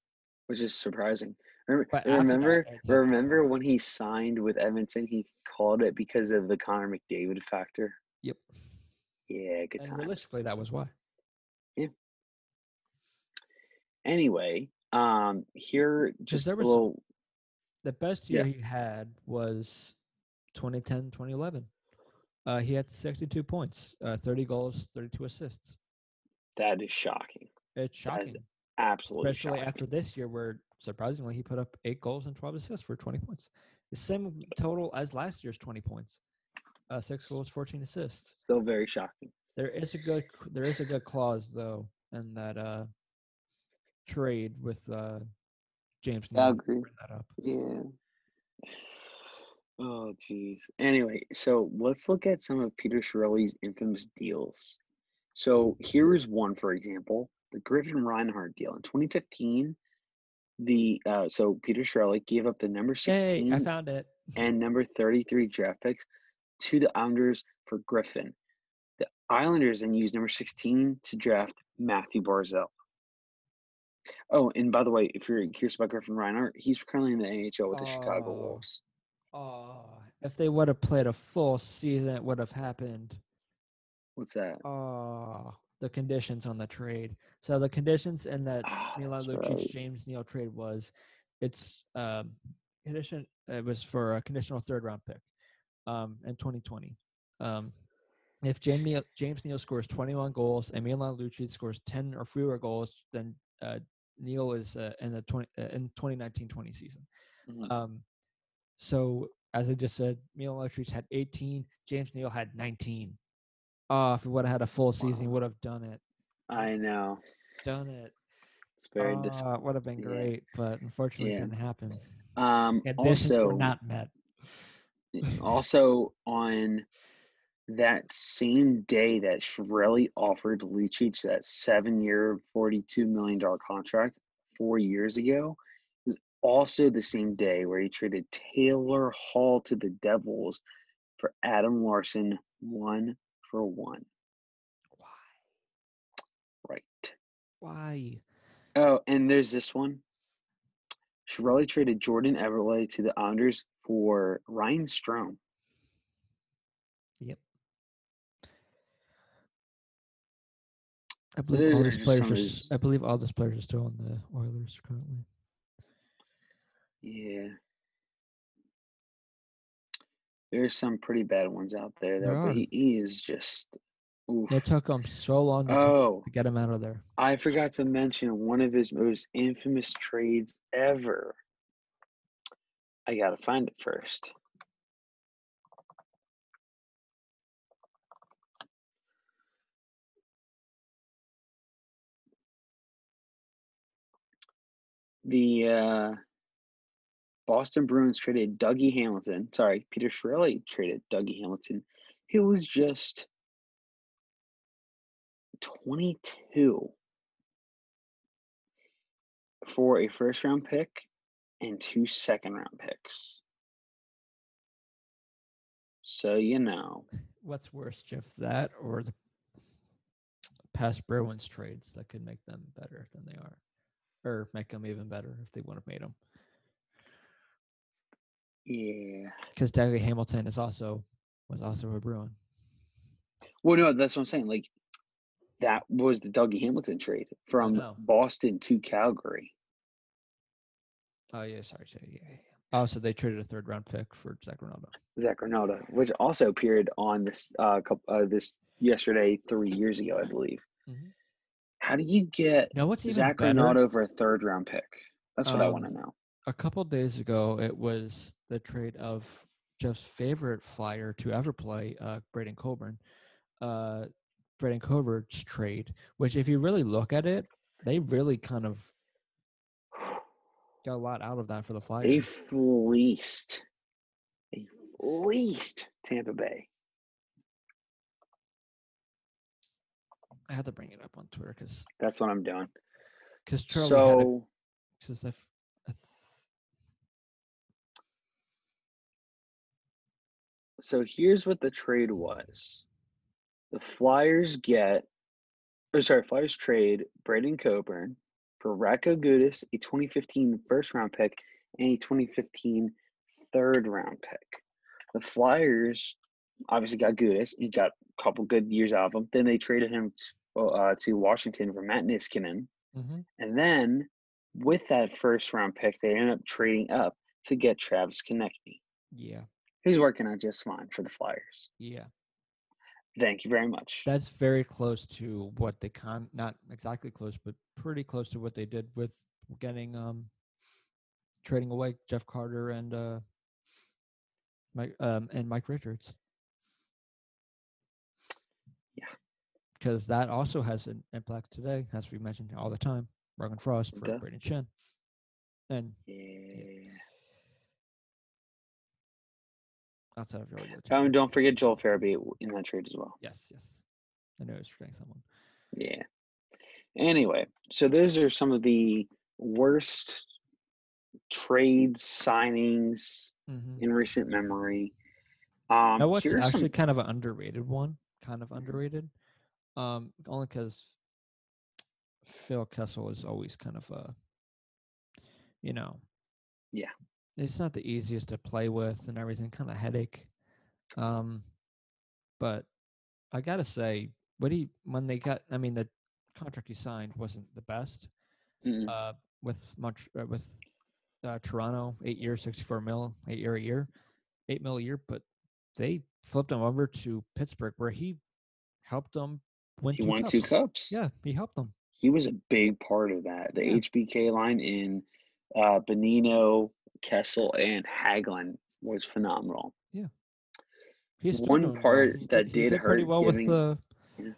which is surprising. Remember, after that, remember, remember when he signed with Edmonton, he called it because of the Connor McDavid factor. Yep. Yeah, good time. And realistically, that was why. Yeah. Anyway, um, here just there a was- little. The best Yeah. year he had was 2010, 2011. Uh, he had 62 points, uh, 30 goals, 32 assists. That is shocking. It's shocking, Absolutely especially shocking. after this year, where surprisingly he put up eight goals and 12 assists for 20 points. The same total as last year's 20 points, uh, six goals, 14 assists. Still very shocking. There is a good there is a good clause though in that uh trade with uh James I agree. Bring that up. Yeah. <sighs> Oh, jeez. Anyway, so let's look at some of Peter Chiarelli's infamous deals. So here is one, for example, the Griffin Reinhart deal in 2015. The uh, so Peter Chiarelli gave up the number 16 Hey, I found it. and <laughs> number 33 draft picks to the Islanders for Griffin. The Islanders then used number 16 to draft Matthew Barzal. Oh, and by the way, if you're curious about Griffin Reinhart, he's currently in the NHL with the Chicago. Wolves. Oh, if they would have played a full season, it would have happened. What's that? Oh, the conditions on the trade. So the conditions in that Ah, Milan Lucic right. James Neal trade was it's um condition it was for a conditional third round pick um in 2020. Um if James Neal, James Neal scores 21 goals and Milan Lucic scores 10 or fewer goals, then uh, Neal is uh, in the 20 uh, in 2019-20 season. Mhm. Um, so as I just said, Milan Lucic had 18, James Neal had 19. Oh, if he would have had a full season, he Wow. would have done it. I know. Done it. It's very Oh, disappointing. it would have been yeah. great, but unfortunately, Yeah. it didn't happen. Um, Conditions also, were not met. also on that same day that Chiarelli offered Lucic that seven-year, forty-two million dollar contract four years ago, was also the same day where he traded Taylor Hall to the Devils for Adam Larsson, one for one. Why? Right. Why? Oh, and there's this one. Chiarelli traded Jordan Eberle to the Islanders for Ryan Strome. Yep. I believe all those are these just players some are. of s- his- I believe all these players are still on the Oilers currently. Yeah. There's some pretty bad ones out there, though, but he, he is just. Oof. It took him so long to, Oh, to get him out of there. I forgot to mention one of his most infamous trades ever. I gotta find it first. The uh, Boston Bruins traded Dougie Hamilton. Sorry, Peter Chiarelli traded Dougie Hamilton, who was just 22 for a first round pick and two second round picks. So, you know, What's worse, Jeff, that or the past Bruins trades that could make them better than they are, or make them even better if they would have made them? Yeah. Because Dougie Hamilton is also was also a Bruin. Well, no, that's what I'm saying. Like, that was the Dougie Hamilton trade from. Boston to Calgary. Oh yeah, sorry, sorry, yeah, yeah. Oh, so they traded a third round pick for Zach Rinaldo. Zach Rinaldo, which also appeared on this uh, couple, uh this yesterday three years ago, I believe. Mhm. How do you get know what's Zach? Rinaldo for a third round pick? That's what I want to Um, know. A couple days ago, it was the trade of Jeff's favorite flyer to ever play, uh, Braydon Coburn. Uh, Braydon Coburn's trade, which if you really look at it, they really kind of got a lot out of that for the Flyers. They fleeced, they fleeced Tampa Bay. I had to bring it up on Twitter because That's what I'm doing. because Charlie had so Cause I, f- I so here's what the trade was. The Flyers get, or sorry, Flyers trade Braydon Coburn for Radko Gudas, a 2015 first round pick, and a 2015 third round pick. The Flyers obviously got Gudas. He got a couple good years out of him. Then they traded him to, uh, to Washington for Matt Niskanen. mhm. And then with that first round pick, they ended up trading up to get Travis Konecny. yeah, He's working out just fine for the Flyers. yeah. Thank you very much. That's very close to what they con not exactly close, but pretty close to what they did with getting um trading away Jeff Carter and uh Mike um and Mike Richards. Yeah. Because that also has an impact today, as we mentioned all the time. Morgan Frost for does. Brayden Schenn. And yeah. Outside of your Oh, and don't forget Joel Farabee in that trade as well. Yes, yes. I know I was forgetting someone. Yeah. Anyway, so those are some of the worst trades signings Mm-hmm. in recent memory. Um, Now, what's actually some, kind of an underrated one, kind of underrated, um, only because Phil Kessel is always kind of a, you know, Yeah. It's not the easiest to play with and everything, kind of headache. Um, but I gotta say, what he when they got, I mean, the contract he signed wasn't the best. Mm-mm. Uh, with much uh, with uh, Toronto, eight years, sixty-four mil, eight year a year, eight mil a year, but they flipped him over to Pittsburgh, where he helped them win. he two won cups. two cups. Yeah, he helped them. He was a big part of that. The Yeah. HBK line in uh, Bonino, Kessel, and Hagelin was phenomenal. Yeah. He's One well. part He that did pretty hurt well giving- with the. Yeah.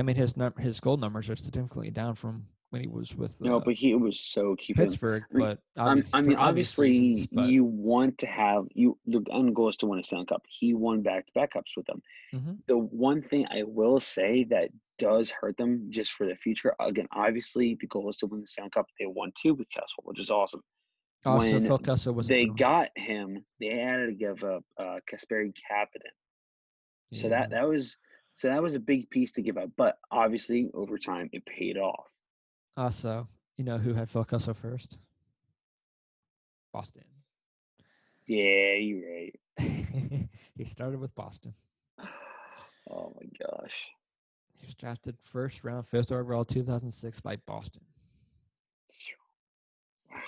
I mean, his num- his goal numbers are significantly down from when he was with No, uh, but he was so keeping. Pittsburgh. I mean, But Um, I mean, obviously, reasons, but- you want to have you. The end goal is to win a Stanley Cup. He won back to back cups with them. Mhm. The one thing I will say that does hurt them just for the future. Again, obviously, the goal is to win the Stanley Cup. They won two with Kessel, which is awesome. When was They got him. They had to give up uh, Kasperi Kapanen. So that that was so that was a big piece to give up. But obviously, over time, it paid off. also you know who had Phil Kessel first? Boston. Yeah, you're right. <laughs> he started with Boston. Oh my gosh. He was drafted first round, fifth overall, 2006 by Boston.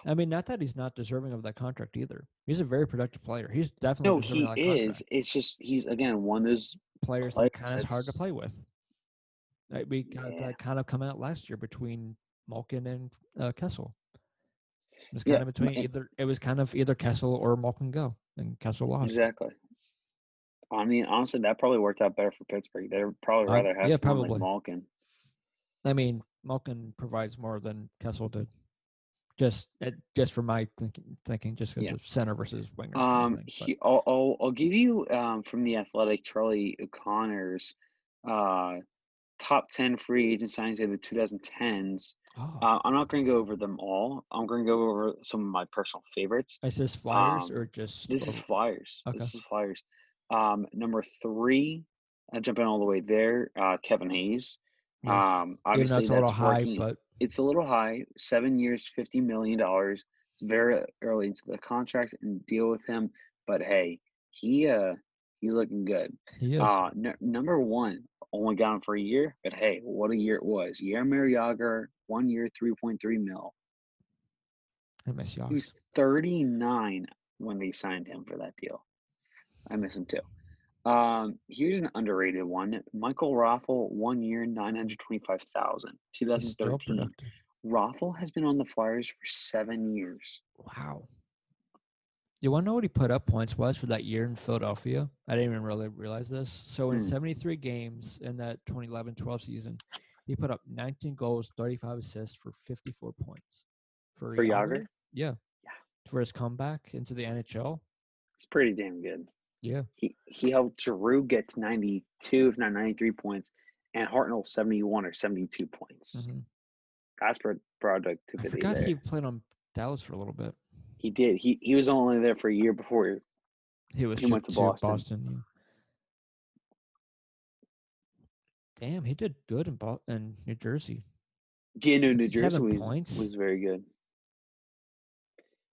I mean, not that he's not deserving of that contract either. He's a very productive player. He's definitely No, deserving he is. contract. It's just he's again one of those. players players that kind of is hard to play with. Right, we got Yeah. that kind of come out last year between Malkin and uh, Kessel. It was Yeah, kind of between either. It was kind of either Kessel or Malkin go, and Kessel lost. Exactly. I mean, honestly, that probably worked out better for Pittsburgh. They'd probably Uh, rather have yeah, probably. like Malkin. I mean, Malkin provides more than Kessel did. Just, uh, just for my thinking, thinking just because Yeah. of center versus winger. Um, he, I'll, I'll I'll give you um from the Athletic Charlie O'Connor's uh top ten free agent signings of the 2010s. oh, Uh, I'm not going to go over them all. I'm going to go over some of my personal favorites. is this Flyers um, or just? This is Flyers. Okay. This is Flyers. Um, number three, uh, jumping all the way there, uh, Kevin Hayes. yes. Um, obviously though it's a little that's high, working. but it's a little high. Seven years, fifty million dollars. It's very early into the contract and deal with him. But hey, he uh he's looking good. he is. Uh n- number one, only got him for a year, but hey, what a year it was. Jaromir Jagr, one year, three point three mil. I miss Jagr. He was thirty nine when they signed him for that deal. I miss him too. Um, here's an underrated one. Michael Raffl, one year, nine hundred twenty five thousand. He's 2013. productive. Raffl has been on the Flyers for seven years. Wow. You want to know what he put up points was for that year in Philadelphia? I didn't even really realize this. So in Hmm. 73 games in that 2011-12 season, he put up 19 goals, 35 assists for 54 points. For, For? Jagr? Yeah. Yeah. For his comeback into the NHL? It's pretty damn good. Yeah. He he helped Giroux get to 92, if not 93 points, and Hartnell 71 or 72 points. Mhm. That's pro- I productivity forgot there. he played on Dallas for a little bit. He did. He he was only there for a year before. He was He went to Boston. Boston. Damn, he did good in, Bo- in New Jersey. Yeah, no, New Jersey was, points? was very good.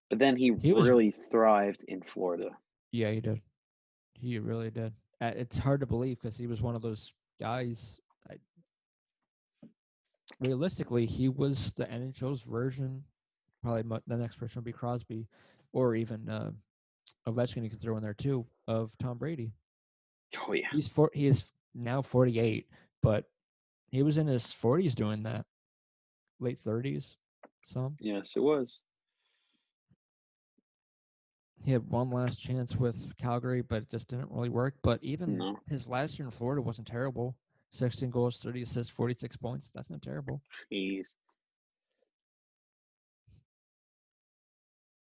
But then he, He was- really thrived in Florida. Yeah, he did. He really did. It's hard to believe because he was one of those guys. I, realistically, he was the NHL's version. Probably mo- the next person would be Crosby, or even uh, Ovechkin. You could throw in there too of Tom Brady. Oh yeah. He's four. He is now forty-eight, but he was in his forties doing that, late thirties. Some Yes, it was. He had one last chance with Calgary, but it just didn't really work. But even No. his last year in Florida wasn't terrible. 16 goals, 30 assists, 46 points. That's not terrible. He's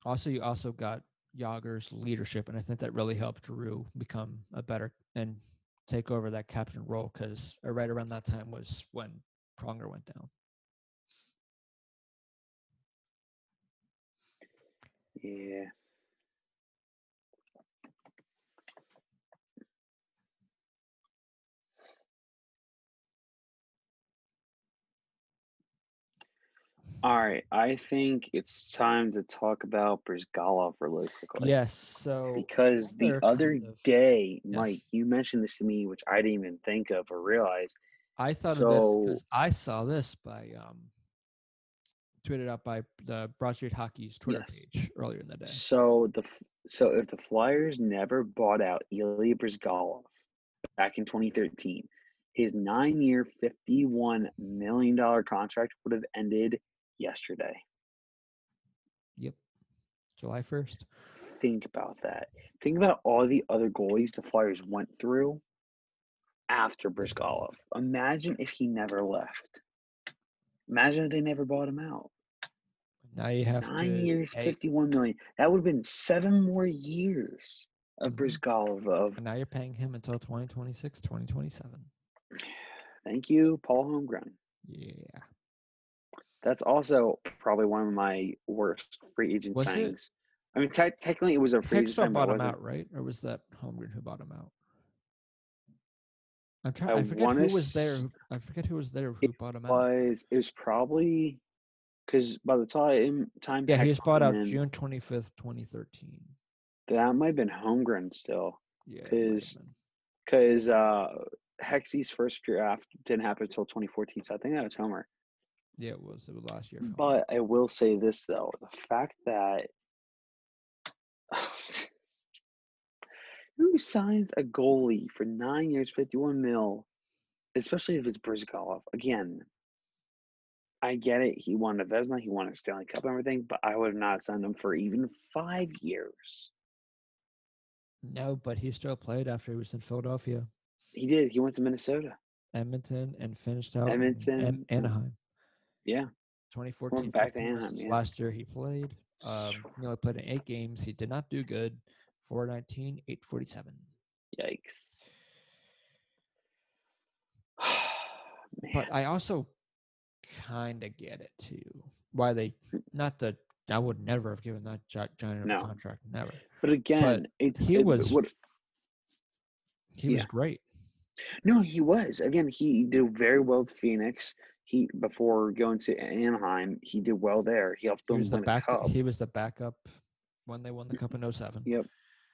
Also, you also got Jagr's leadership, and I think that really helped Drew become a better and take over that captain role because right around that time was when Pronger went down. yeah. All right, I think it's time to talk about Bryzgalov really quickly. Yes. So Because the other kind of day, Mike, you mentioned this to me, which I didn't even think of or realize. I thought of this So because I saw this by um tweeted out by the Broad Street Hockey's Twitter yes. page earlier in the day. So the so if the Flyers never bought out Ilya Bryzgalov back in 2013, his nine-year, 51 million dollar contract would have ended yesterday. Yep. July first. Think about that. Think about all the other goalies the Flyers went through after Bryzgalov. Imagine if he never left. Imagine if they never bought him out. Now you have Nine to years, 51 million. That would have been seven more years of Mhm. Bryzgalov. Of and now you're paying him until 2026, 2027. <sighs> thank you, Paul Holmgren. Yeah. That's also probably one of my worst free agent Was it? signings. I mean, te- technically it was a free agent signing, bought him out, right? Or was that Holmgren who bought him out? I'm trying. I I, forget who was there. I forget who was there who It bought him out. was it was probably because by the time time Yeah, he was bought out in, June 25th, 2013. that might have been Holmgren still Yeah, it might have 'Cause- been. because uh, Hexy's first draft didn't happen until 2014. So I think that was Homer. Yeah, it was. It was last year. But I will say this though, the fact that <sighs> who signs a goalie for nine years, 51 mil, especially if it's Bryzgalov? Again, I get it. He won a Vezina, he won a Stanley Cup and everything, but I would have not signed him for even five years. no, but he still played after he was in Philadelphia, He did. He went to Minnesota. Edmonton, and finished out in Edmonton, An- Anaheim. Yeah. 2014. back to 15 Anaheim, yeah. Last year he played. Um, he only played in eight games. He did not do good. 419, 847. Yikes. <sighs> But I also kind of get it too. Why they not that I would never have given that giant No. contract. Never. But again, it's he it- was- what He was great. no, he was. Again, he did very well with Phoenix. He before going to Anaheim, he did well there. He helped He them was the win a back. cup. He was the backup when they won the cup in 07. Yep.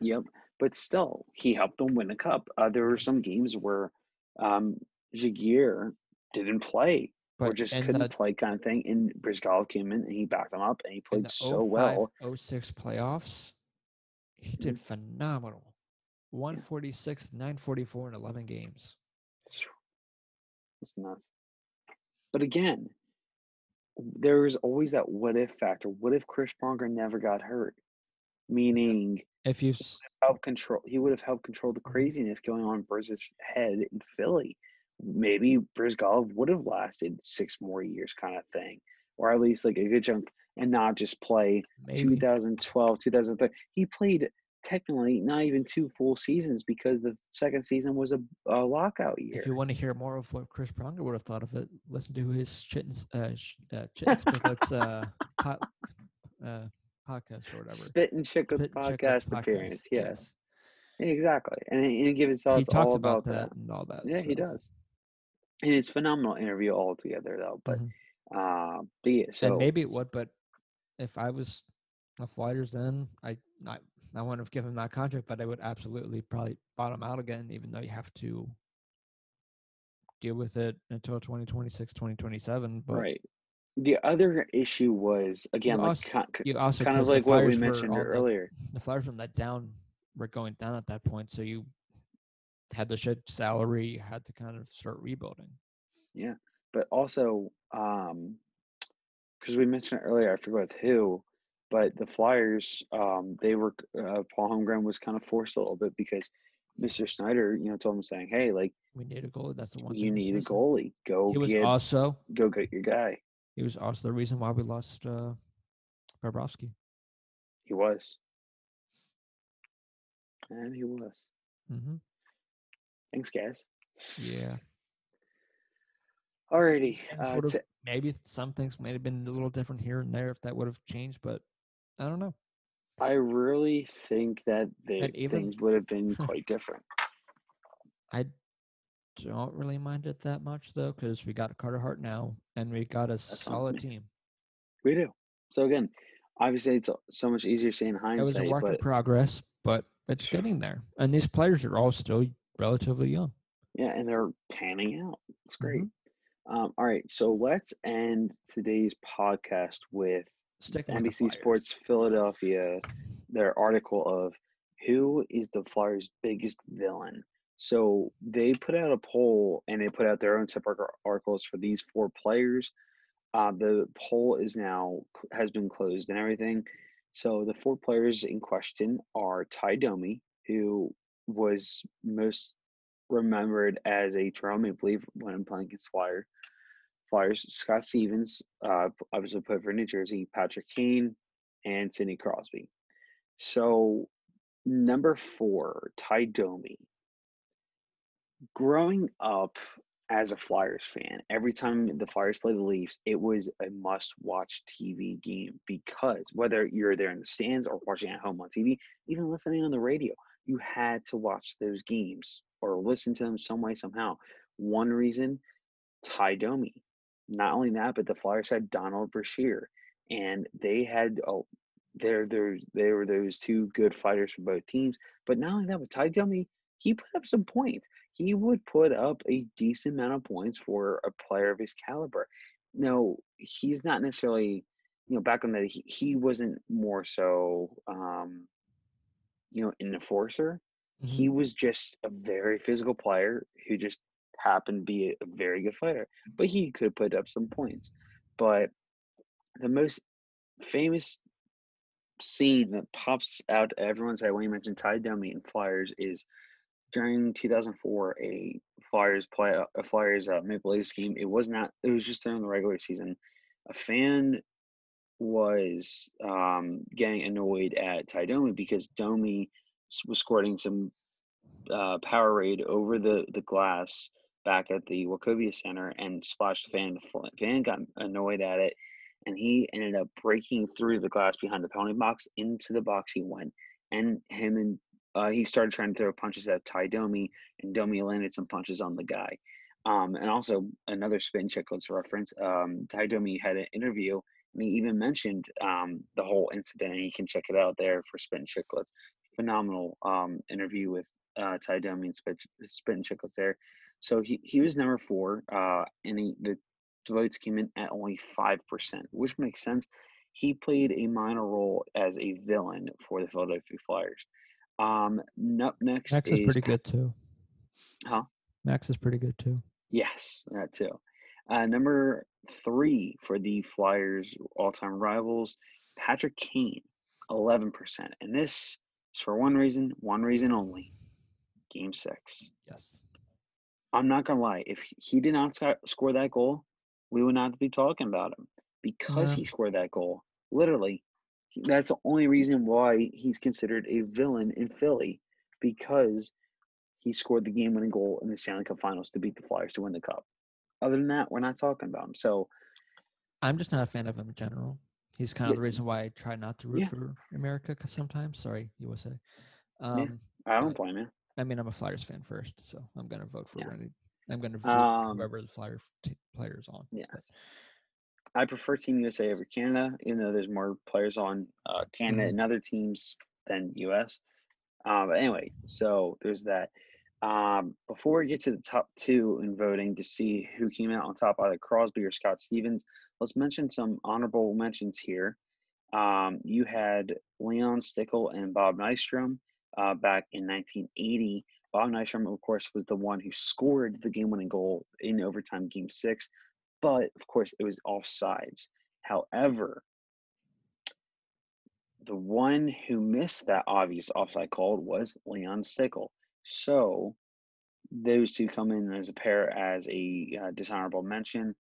Yep. But still, he helped them win a cup. Uh, there were some games where um Giguere didn't play or just couldn't the, play kind of thing. And Bryzgalov came in and he backed them up and he played the so 05, well. 06 playoffs, he did phenomenal. 146, 944 in 11 games. It's nuts. But again, there is always that what if factor. What if Chris Pronger never got hurt? Meaning If you help control he would have helped control the Mhm. craziness going on in Bryz's head in Philly. Maybe Bryzgalov would have lasted six more years kind of thing. Or at least like a good chunk and not just play maybe 2012, 2013. He played technically not even two full seasons because the second season was a, a lockout year. If you want to hear more of what Chris Pronger would have thought of it, listen to his Chittens, uh, sh- uh, Chittens <laughs> Picklets, uh, pot, uh, podcast or whatever. Spit and Chicklets Spit and Chicklets podcast appearance. yeah. Yes. Exactly. And he, he give his He thoughts talks all about, about that, that. and all that. Yeah, he so. does. And it's phenomenal interview altogether though. But Mhm. uh but yeah, so and maybe it would, but if I was the Flyers then, I not I wouldn't have given him that contract, but I would absolutely probably bottom out again, even though you have to deal with it until 2026, 2027. But right. The other issue was again like also- ki- you also kind of like what we mentioned the- earlier. the Flyers from that down were going down at that point, so you had to shed salary, you had to kind of start rebuilding. Yeah, but also, um because we mentioned earlier, I forgot who, but the Flyers, um, they were uh, Paul Holmgren was kind of forced a little bit because Mr. Snider, you know, told him saying, "Hey, like We need a goalie. That's the one. you need a goalie. Go He was get also go get your guy." he was also the reason why we lost uh, Bobrovsky. He was, and he was. Mm-hmm. Thanks, guys. Yeah. Alrighty, uh, t- maybe some things might have been a little different here and there if that would have changed, but I don't know. I really think that the And even- things would have been quite different. I don't really mind it that much though, because we got Carter Hart now, and we got a with solid team. We do. So again, obviously it's so much easier saying hindsight. It was a work but, in progress, but it's getting there. And these players are all still relatively young. Yeah, and they're panning out. It's great. Mm-hmm. Um, all right, so let's end today's podcast with Sticking with NBC Sports Philadelphia, their article of who is the Flyers' biggest villain. So they put out a poll and they put out their own separate articles for these four players. Uh, the poll is now has been closed and everything. So the four players in question are Tie Domi, who was most remembered as a Toronto Maple Leaf when playing against Flyer. Flyers, Scott Stevens, uh, obviously played for New Jersey, Patrick Kane, and Sidney Crosby. So number four, Ty Domi. Growing up as a Flyers fan, every time the Flyers play the Leafs, it was a must-watch TV game because whether you're there in the stands or watching at home on TV, even listening on the radio, you had to watch those games or listen to them some way somehow. One reason, Ty Domi. Not only that, but the Flyers had Donald Brashear, and they had oh, there there there were those two good fighters for both teams. But not only that, but Ty Domi, he put up some points. He would put up a decent amount of points for a player of his caliber. No, he's not necessarily, you know, back on that he, he wasn't more so um, you know, an enforcer. Mhm. He was just a very physical player who just happened to be a, very good fighter. But he could put up some points. But the most famous scene that pops out to everyone's head when you mention Ty Domi and Flyers is during 2004 a Flyers play a Flyers uh, Maple Leafs game. It was not. It was just during the regular season. A fan was um, getting annoyed at Ty Domi because Domi was squirting some uh, Powerade over the, the glass back at the Wachovia Center and splashed the fan. The fan got annoyed at it, and he ended up breaking through the glass behind the penalty box into the box. He went, and him and uh, he started trying to throw punches at Ty Domi, and Domi landed some punches on the guy. Um, and also another Spittin' Chiclets reference. Um, Ty Domi had an interview, and he even mentioned um, the whole incident. And you can check it out there for Spittin' Chiclets. Phenomenal um, interview with uh, Ty Domi and spin, Spittin' Chiclets there. So he, he was number four, uh, and he, the votes came in at only five percent, which makes sense. He played a minor role as a villain for the Philadelphia Flyers. Um, up next Max is is pretty good too. Huh? Max is pretty good too. Yes, that too. Uh, number three for the Flyers' all-time rivals, Patrick Kane, eleven percent, and this is for one reason, one reason only: Game Six. Yes. I'm not gonna lie. If he did not score that goal, we would not be talking about him because Yeah. he scored that goal. Literally, that's the only reason why he's considered a villain in Philly because he scored the game-winning goal in the Stanley Cup Finals to beat the Flyers to win the cup. Other than that, we're not talking about him. So I'm just not a fan of him in general. He's kind Yeah. of the reason why I try not to root Yeah. for America 'cause sometimes. Sorry, USA. Um, I don't blame you. I mean, I'm a Flyers fan first, so I'm gonna vote for Yeah. any. I'm gonna vote Um, whoever the Flyer t- players on. but- Yes. I prefer Team USA over Canada, even though there's more players on uh, Canada Mhm. and other teams than US. Um, but anyway, so there's that. Um, before we get to the top two in voting to see who came out on top, either Crosby or Scott Stevens, let's mention some honorable mentions here. Um, you had Leon Stickle and Bob Nystrom uh, back in 1980. Bob Nystrom, of course, was the one who scored the game-winning goal in overtime, Game Six, but of course, it was offsides. However, the one who missed that obvious offside call was Leon Stickle. So those two come in as a pair as a uh, dishonorable mention.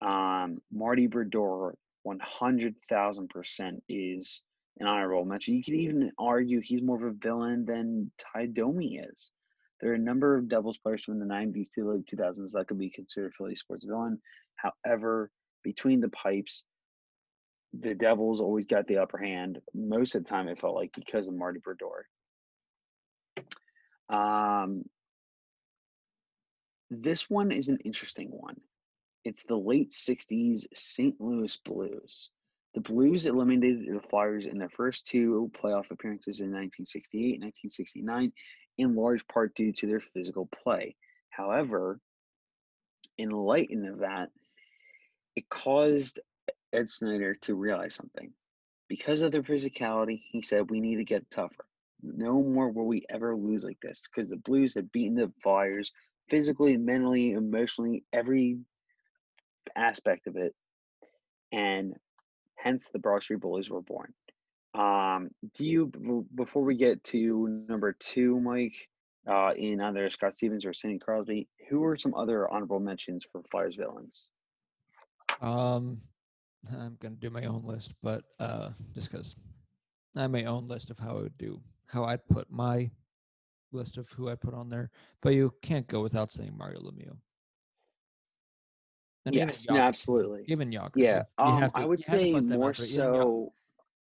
Um, Marty Brodeur, 100,000% is an honorable mention. You could even argue he's more of a villain than Ty Domi is. There are a number of Devils players from the 90s to the late 2000s that could be considered Philly sports villain. However, between the pipes, the Devils always got the upper hand. Most of the time, it felt like because of Marty Brodeur. Um, this one is an interesting one. It's the late 60s St. Louis Blues. The Blues eliminated the Flyers in their first two playoff appearances in 1968 and 1969, in large part due to their physical play. However, in light of that, it caused Ed Snider to realize something. Because of their physicality, he said, we need to get tougher. No more will we ever lose like this because the Blues had beaten the Flyers physically, mentally, emotionally, every aspect of it. And hence the Broad Street Bullies were born. Um, do you, before we get to number two, Mike, uh, in either Scott Stevens or Sidney Crosby, who are some other honorable mentions for Flyers villains? Um, I'm gonna do my own list, but uh, just because I have my own list of how I would do how I'd put my list of who I put on there, but you can't go without saying Mario Lemieux. And yes, no, absolutely. Even Jagr. Yeah, um, to, I would say more so.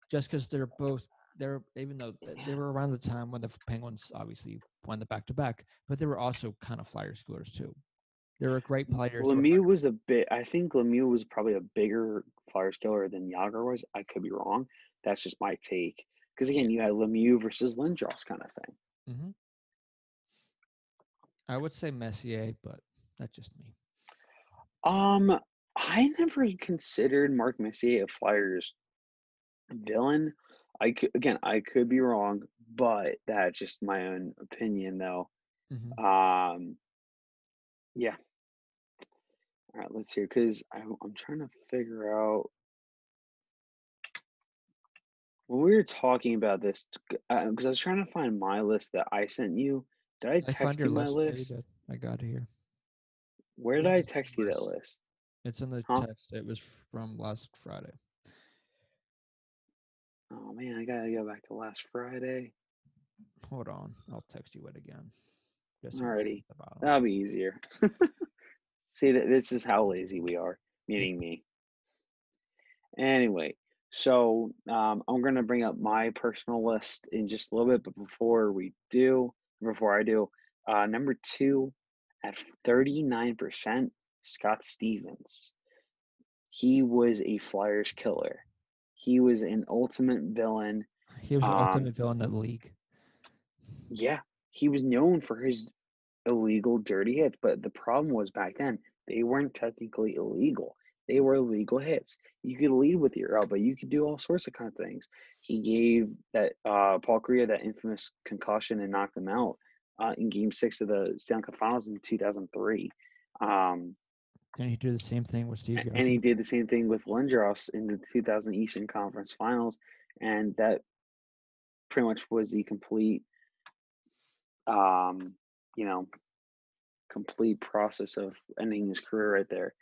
just because they're both they're even though they were around the time when the Penguins obviously won the back to back, but they were also kind of Flyers killers too. They were great players. Lemieux was a bit. I think Lemieux was probably a bigger Flyers killer than Jagr was. I could be wrong. That's just my take. Because again, you had Lemieux versus Lindros kind of thing. Mm-hmm. I would say Messier, but that's just me. Um, I never considered Mark Messier a Flyers villain. I could again, I could be wrong, but that's just my own opinion, though. Mm-hmm. Um, yeah. All right, let's see. Because I'm trying to figure out when we were talking about this, because uh, I was trying to find my list that I sent you. Did I text I you my list? list? I got it here. Where did I text you that list? It's in the huh? text. It was from last Friday. Oh man, I gotta go back to last Friday. Hold on, I'll text you it again. Just Alrighty, that'll be easier. <laughs> See, that this is how lazy we are. Meaning me. Anyway, so um, I'm going to bring up my personal list in just a little bit, but before we do, before I do, uh, number two at 39%, Scott Stevens. He was a Flyers killer. He was an ultimate villain. He was an um, ultimate villain of the league. Yeah, he was known for his illegal dirty hits, but the problem was back then they weren't technically illegal. They were legal hits. You could lead with your elbow. You could do all sorts of kind of things. He gave that uh, Paul Kariya that infamous concussion and knocked him out uh, in Game Six of the Stanley Cup Finals in 2003. Um, and he did the same thing with Steve. And he did the same thing with Lindros in the 2000 Eastern Conference Finals, and that pretty much was the complete, um, you know, complete process of ending his career right there.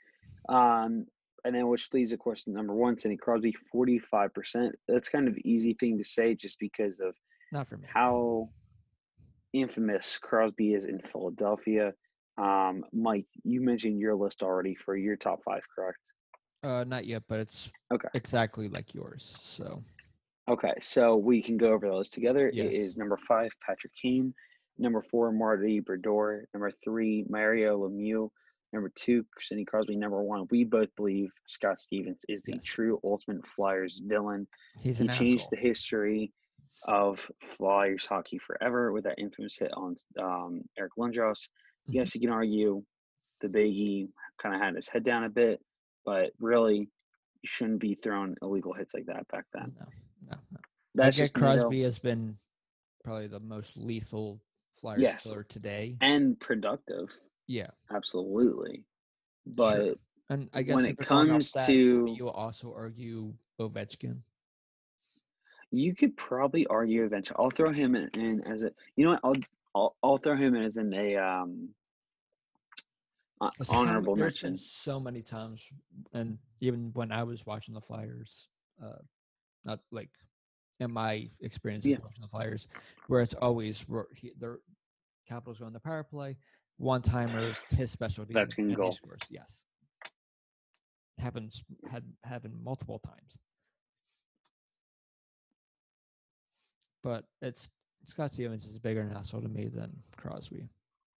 Um, and then which leads, of course, to number one, Sidney Crosby, 45%. That's kind of easy thing to say just because of not for me. how infamous Crosby is in Philadelphia. Um, Mike, you mentioned your list already for your top five, correct? Uh, not yet, but it's okay. exactly like yours. So, okay, so we can go over those together. Yes. It is number five, Patrick Kane. Number four, Marty Brodeur. Number three, Mario Lemieux. Number two, Sidney Crosby. Number one, we both believe Scott Stevens is the yes. true Ultimate Flyers villain. He's he changed asshole. the history of Flyers hockey forever with that infamous hit on um, Eric Lindros. Mm-hmm. Yes, you can argue the Biggie kind of had his head down a bit, but really, you shouldn't be throwing illegal hits like that back then. No, no, no. That's just Crosby has been probably the most lethal Flyers yes. killer today and productive. Yeah, absolutely. But sure. and I guess when it comes that, to you also argue Ovechkin. You could probably argue eventually. I'll throw him in, in, as a. You know what? I'll I'll, I'll throw him in as in a um uh, honorable There's mention. so many times, and even when I was watching the Flyers, uh, not like in my experience yeah. watching the Flyers, where it's always where he, their Capitals go on the power play, one timer, his specialty, That's goal. scores. Yes, happens had happened multiple times, but it's Scott Stevens is a bigger an asshole to me than Crosby.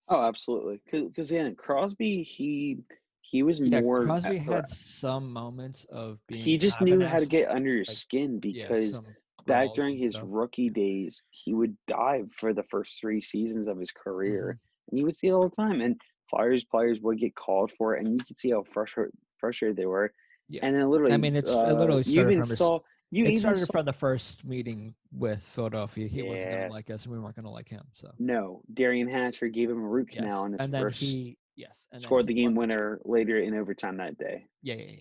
Oh, absolutely. Because yeah, Crosby he he was Yeah, more. Crosby had some moments of being. he just knew how to get under your like, skin because some back during his stuff. rookie days, he would dive for the first three seasons of his career, Mm-hmm. and you would see it all the time. And Flyers players would get called for it, and you could see how frustrated frustrated they were. Yeah. And then literally, I mean, it's- it uh, literally you even from his- saw you it started from the first meeting with Philadelphia. He wasn't gonna like us, and we weren't gonna like him. So no Derian Hatcher gave him a root yes, canal in his and then first he yes, and scored he the game winner later in overtime that day. Yeah, yeah, yeah.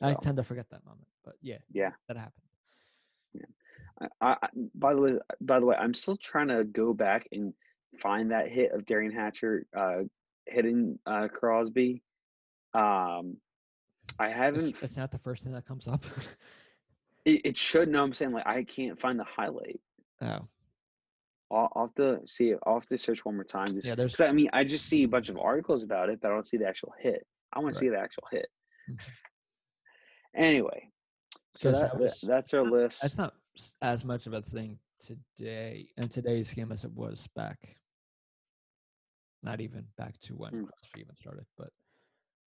yeah. I tend to forget that moment, but yeah, yeah. that happened. I, I, by the way, by the way, I'm still trying to go back and find that hit of Derian Hatcher uh, hitting uh, Crosby. Um, I haven't. It's, it's not the first thing that comes up. <laughs> It, it should. No, I'm saying like I can't find the highlight. oh, I'll, I'll have to see. it. I'll have to search one more time. Just, yeah. There's I mean, I just see a bunch of articles about it, but I don't see the actual hit. I want Right. to see the actual hit. Mhm. Anyway, so that, that was- that's our list. that's not as much of a thing today in today's game as it was back. Not even back to when Mm. Crosby even started, but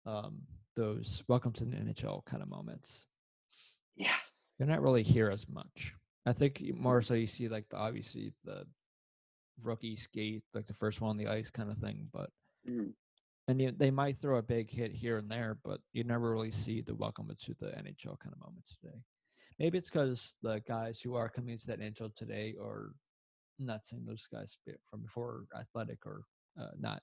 um, those welcome to the NHL kind of moments. yeah. You're not really here as much. I think more so you see like the obviously the rookie skate, like the first one on the ice kind of thing, but Mhm. and you, they might throw a big hit here and there, but you never really see the welcome to the NHL kind of moments today. Maybe it's because the guys who are coming to that NHL today are not saying those guys from before athletic or uh, not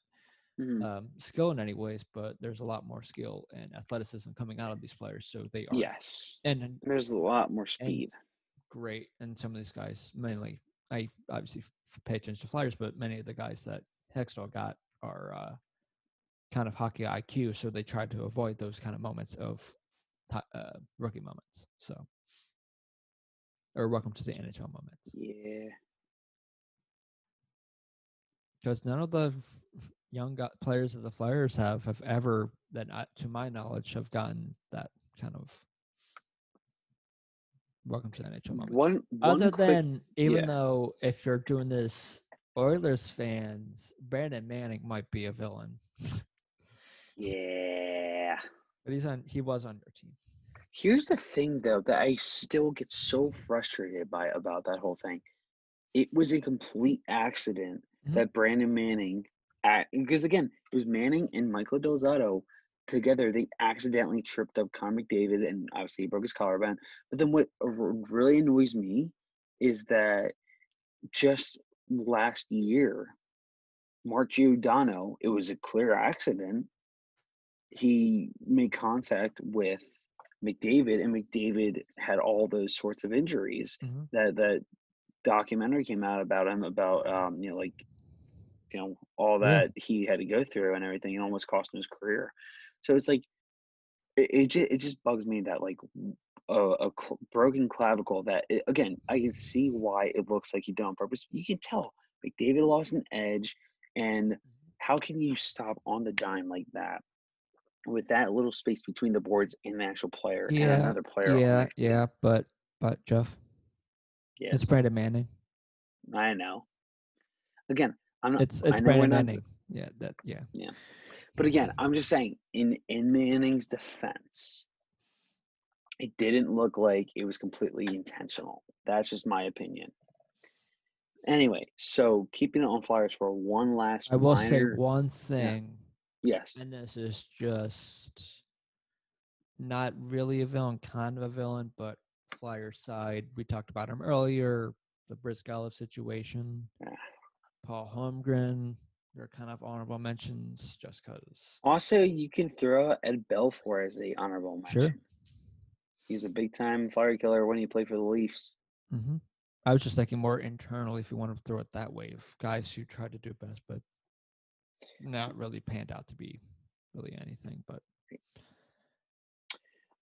Mhm. um, skill in any ways, but there's a lot more skill and athleticism coming out of these players, so they are Yes. and and There's a lot more speed. great. And some of these guys, mainly, I obviously pay attention to Flyers, but many of the guys that Hextall got are uh, kind of hockey IQ, so they try to avoid those kind of moments of uh, rookie moments. So, or welcome to the NHL moments, Yeah. because none of the young gu- players of the Flyers have have ever, that I, to my knowledge, have gotten that kind of welcome to the NHL moment. One, one other quick, than even yeah. though if you're doing this Oilers fans, Brandon Manning might be a villain, yeah. but he's on. He was on your team. Here's the thing, though, that I still get so frustrated by about that whole thing. It was a complete accident Mhm. that Brandon Manning, because again, it was Manning and Michael Del Zotto together. They accidentally tripped up Connor McDavid, and obviously he broke his collarbone. But then what really annoys me is that just last year, Mark Giordano, it was a clear accident. He made contact with McDavid, and McDavid had all those sorts of injuries. Mhm. That that documentary came out about him about um, you know like you know all Yeah. that he had to go through and everything. It almost cost him his career. So it's like it it just, it just bugs me that like a, a cl- broken clavicle that it, again I can see why it looks like he did on purpose. You can tell McDavid lost an edge, and mm-hmm. how can you stop on the dime like that with that little space between the boards and the actual player and Yeah, another player? Yeah, next to you? yeah, but but Jeff, yeah, it's Brandon Manning. I know. Again, I'm not. It's it's Brandon Manning. Yeah, that yeah. Yeah. But again, I'm just saying, in in Manning's defense, it didn't look like it was completely intentional. That's just my opinion. Anyway, so keeping it on Flyers for one last. I will say one thing, Yes. and this is just not really a villain, kind of a villain, but Flyers side. We talked about him earlier. The Bryzgalov situation. Yeah. Paul Holmgren. They're kind of honorable mentions just because. Also, you can throw Ed Belfour as a honorable mention. Sure. He's a big time Flyer killer when he played for the Leafs. hmm I was just thinking more internally, if you want to throw it that way, of guys who tried to do best, but not really panned out to be really anything. But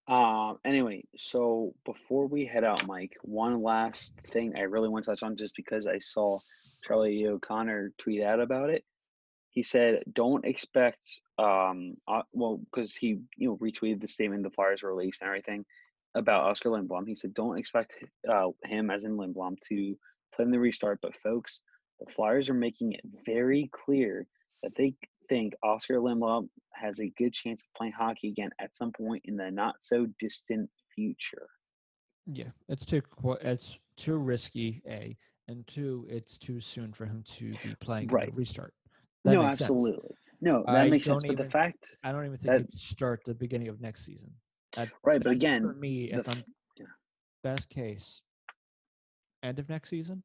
Um. Anyway, so before we head out, Mike, one last thing I really want to touch on, just because I saw Charlie O'Connor tweet out about it. He said, "Don't expect." Um. Uh, well, because he you know retweeted the statement the Flyers released and everything about Oscar Lindblom. He said, "Don't expect uh, him, as in Lindblom, to play in the restart." But folks, the Flyers are making it very clear that they think Oscar Lindblom has a good chance of playing hockey again at some point in the not so distant future. Yeah, it's too it's too risky. A and two, it's too soon for him to be playing right. restart. That no, absolutely. Sense. No, that I makes sense. Even, but the fact I don't even think that, he'd start the beginning of next season. Right, but again, for me, if I'm yeah. best case, end of next season,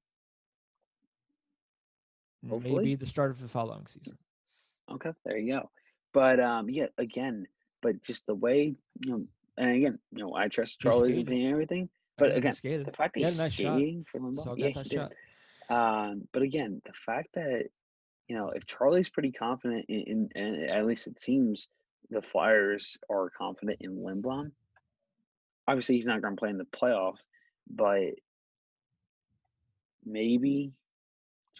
Hopefully. maybe the start of the following season. Okay, there you go. But um, yeah, again, but just the way you know, and again, you know, I trust Charlie's opinion and everything. But again, the fact that he's nice skating shot. for Limbaugh, so yeah, he did. Um, but again, the fact that you know, if Charlie's pretty confident in, in, and at least it seems the Flyers are confident in Lindblom. Obviously, he's not going to play in the playoff, but maybe,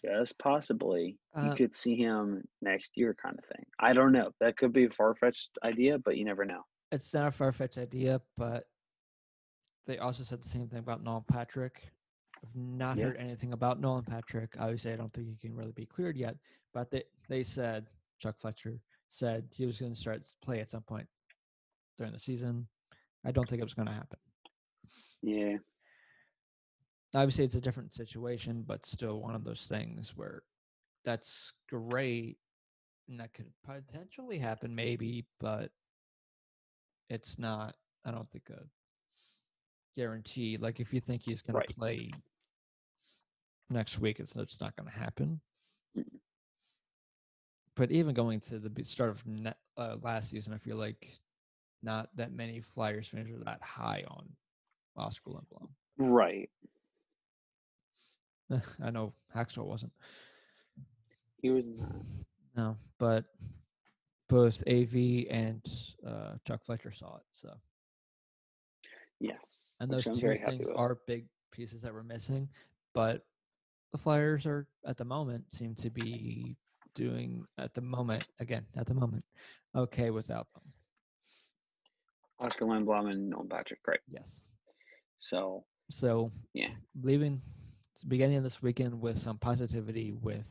just possibly, uh, you could see him next year, kind of thing. I don't know. That could be a far fetched idea, but you never know. It's not a far fetched idea, but they also said the same thing about Nolan Patrick. I've not yeah. heard anything about Nolan Patrick. Obviously, I don't think he can really be cleared yet, but they, they said Chuck Fletcher said he was going to start play at some point during the season. I don't think it was going to happen. Yeah. Obviously, it's a different situation, but still one of those things where that's great and that could potentially happen, maybe, but it's not, I don't think, a guarantee. Like, if you think he's going right. to play next week, it's, it's not going to happen. But even going to the start of net, uh, last season, I feel like not that many Flyers fans are that high on Oscar Lindblom. Right. I know Hacksaw wasn't. He was not. No, but both AV and uh, Chuck Fletcher saw it. So. Yes. And those two things are big pieces that we're missing, but the Flyers are at the moment seem to be doing at the moment, again, at the moment, okay without them. Oscar Lindblom and Nolan Patrick, right? Yes. So, so yeah, leaving beginning of this weekend with some positivity with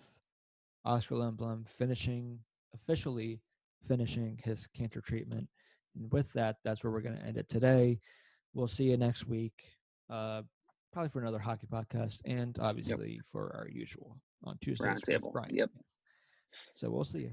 Oscar Lindblom finishing officially finishing his cancer treatment. And with that, that's where we're going to end it today. We'll see you next week, uh, probably for another hockey podcast, and obviously yep. for our usual on Tuesdays. Roundtable. Yep. So we'll see you.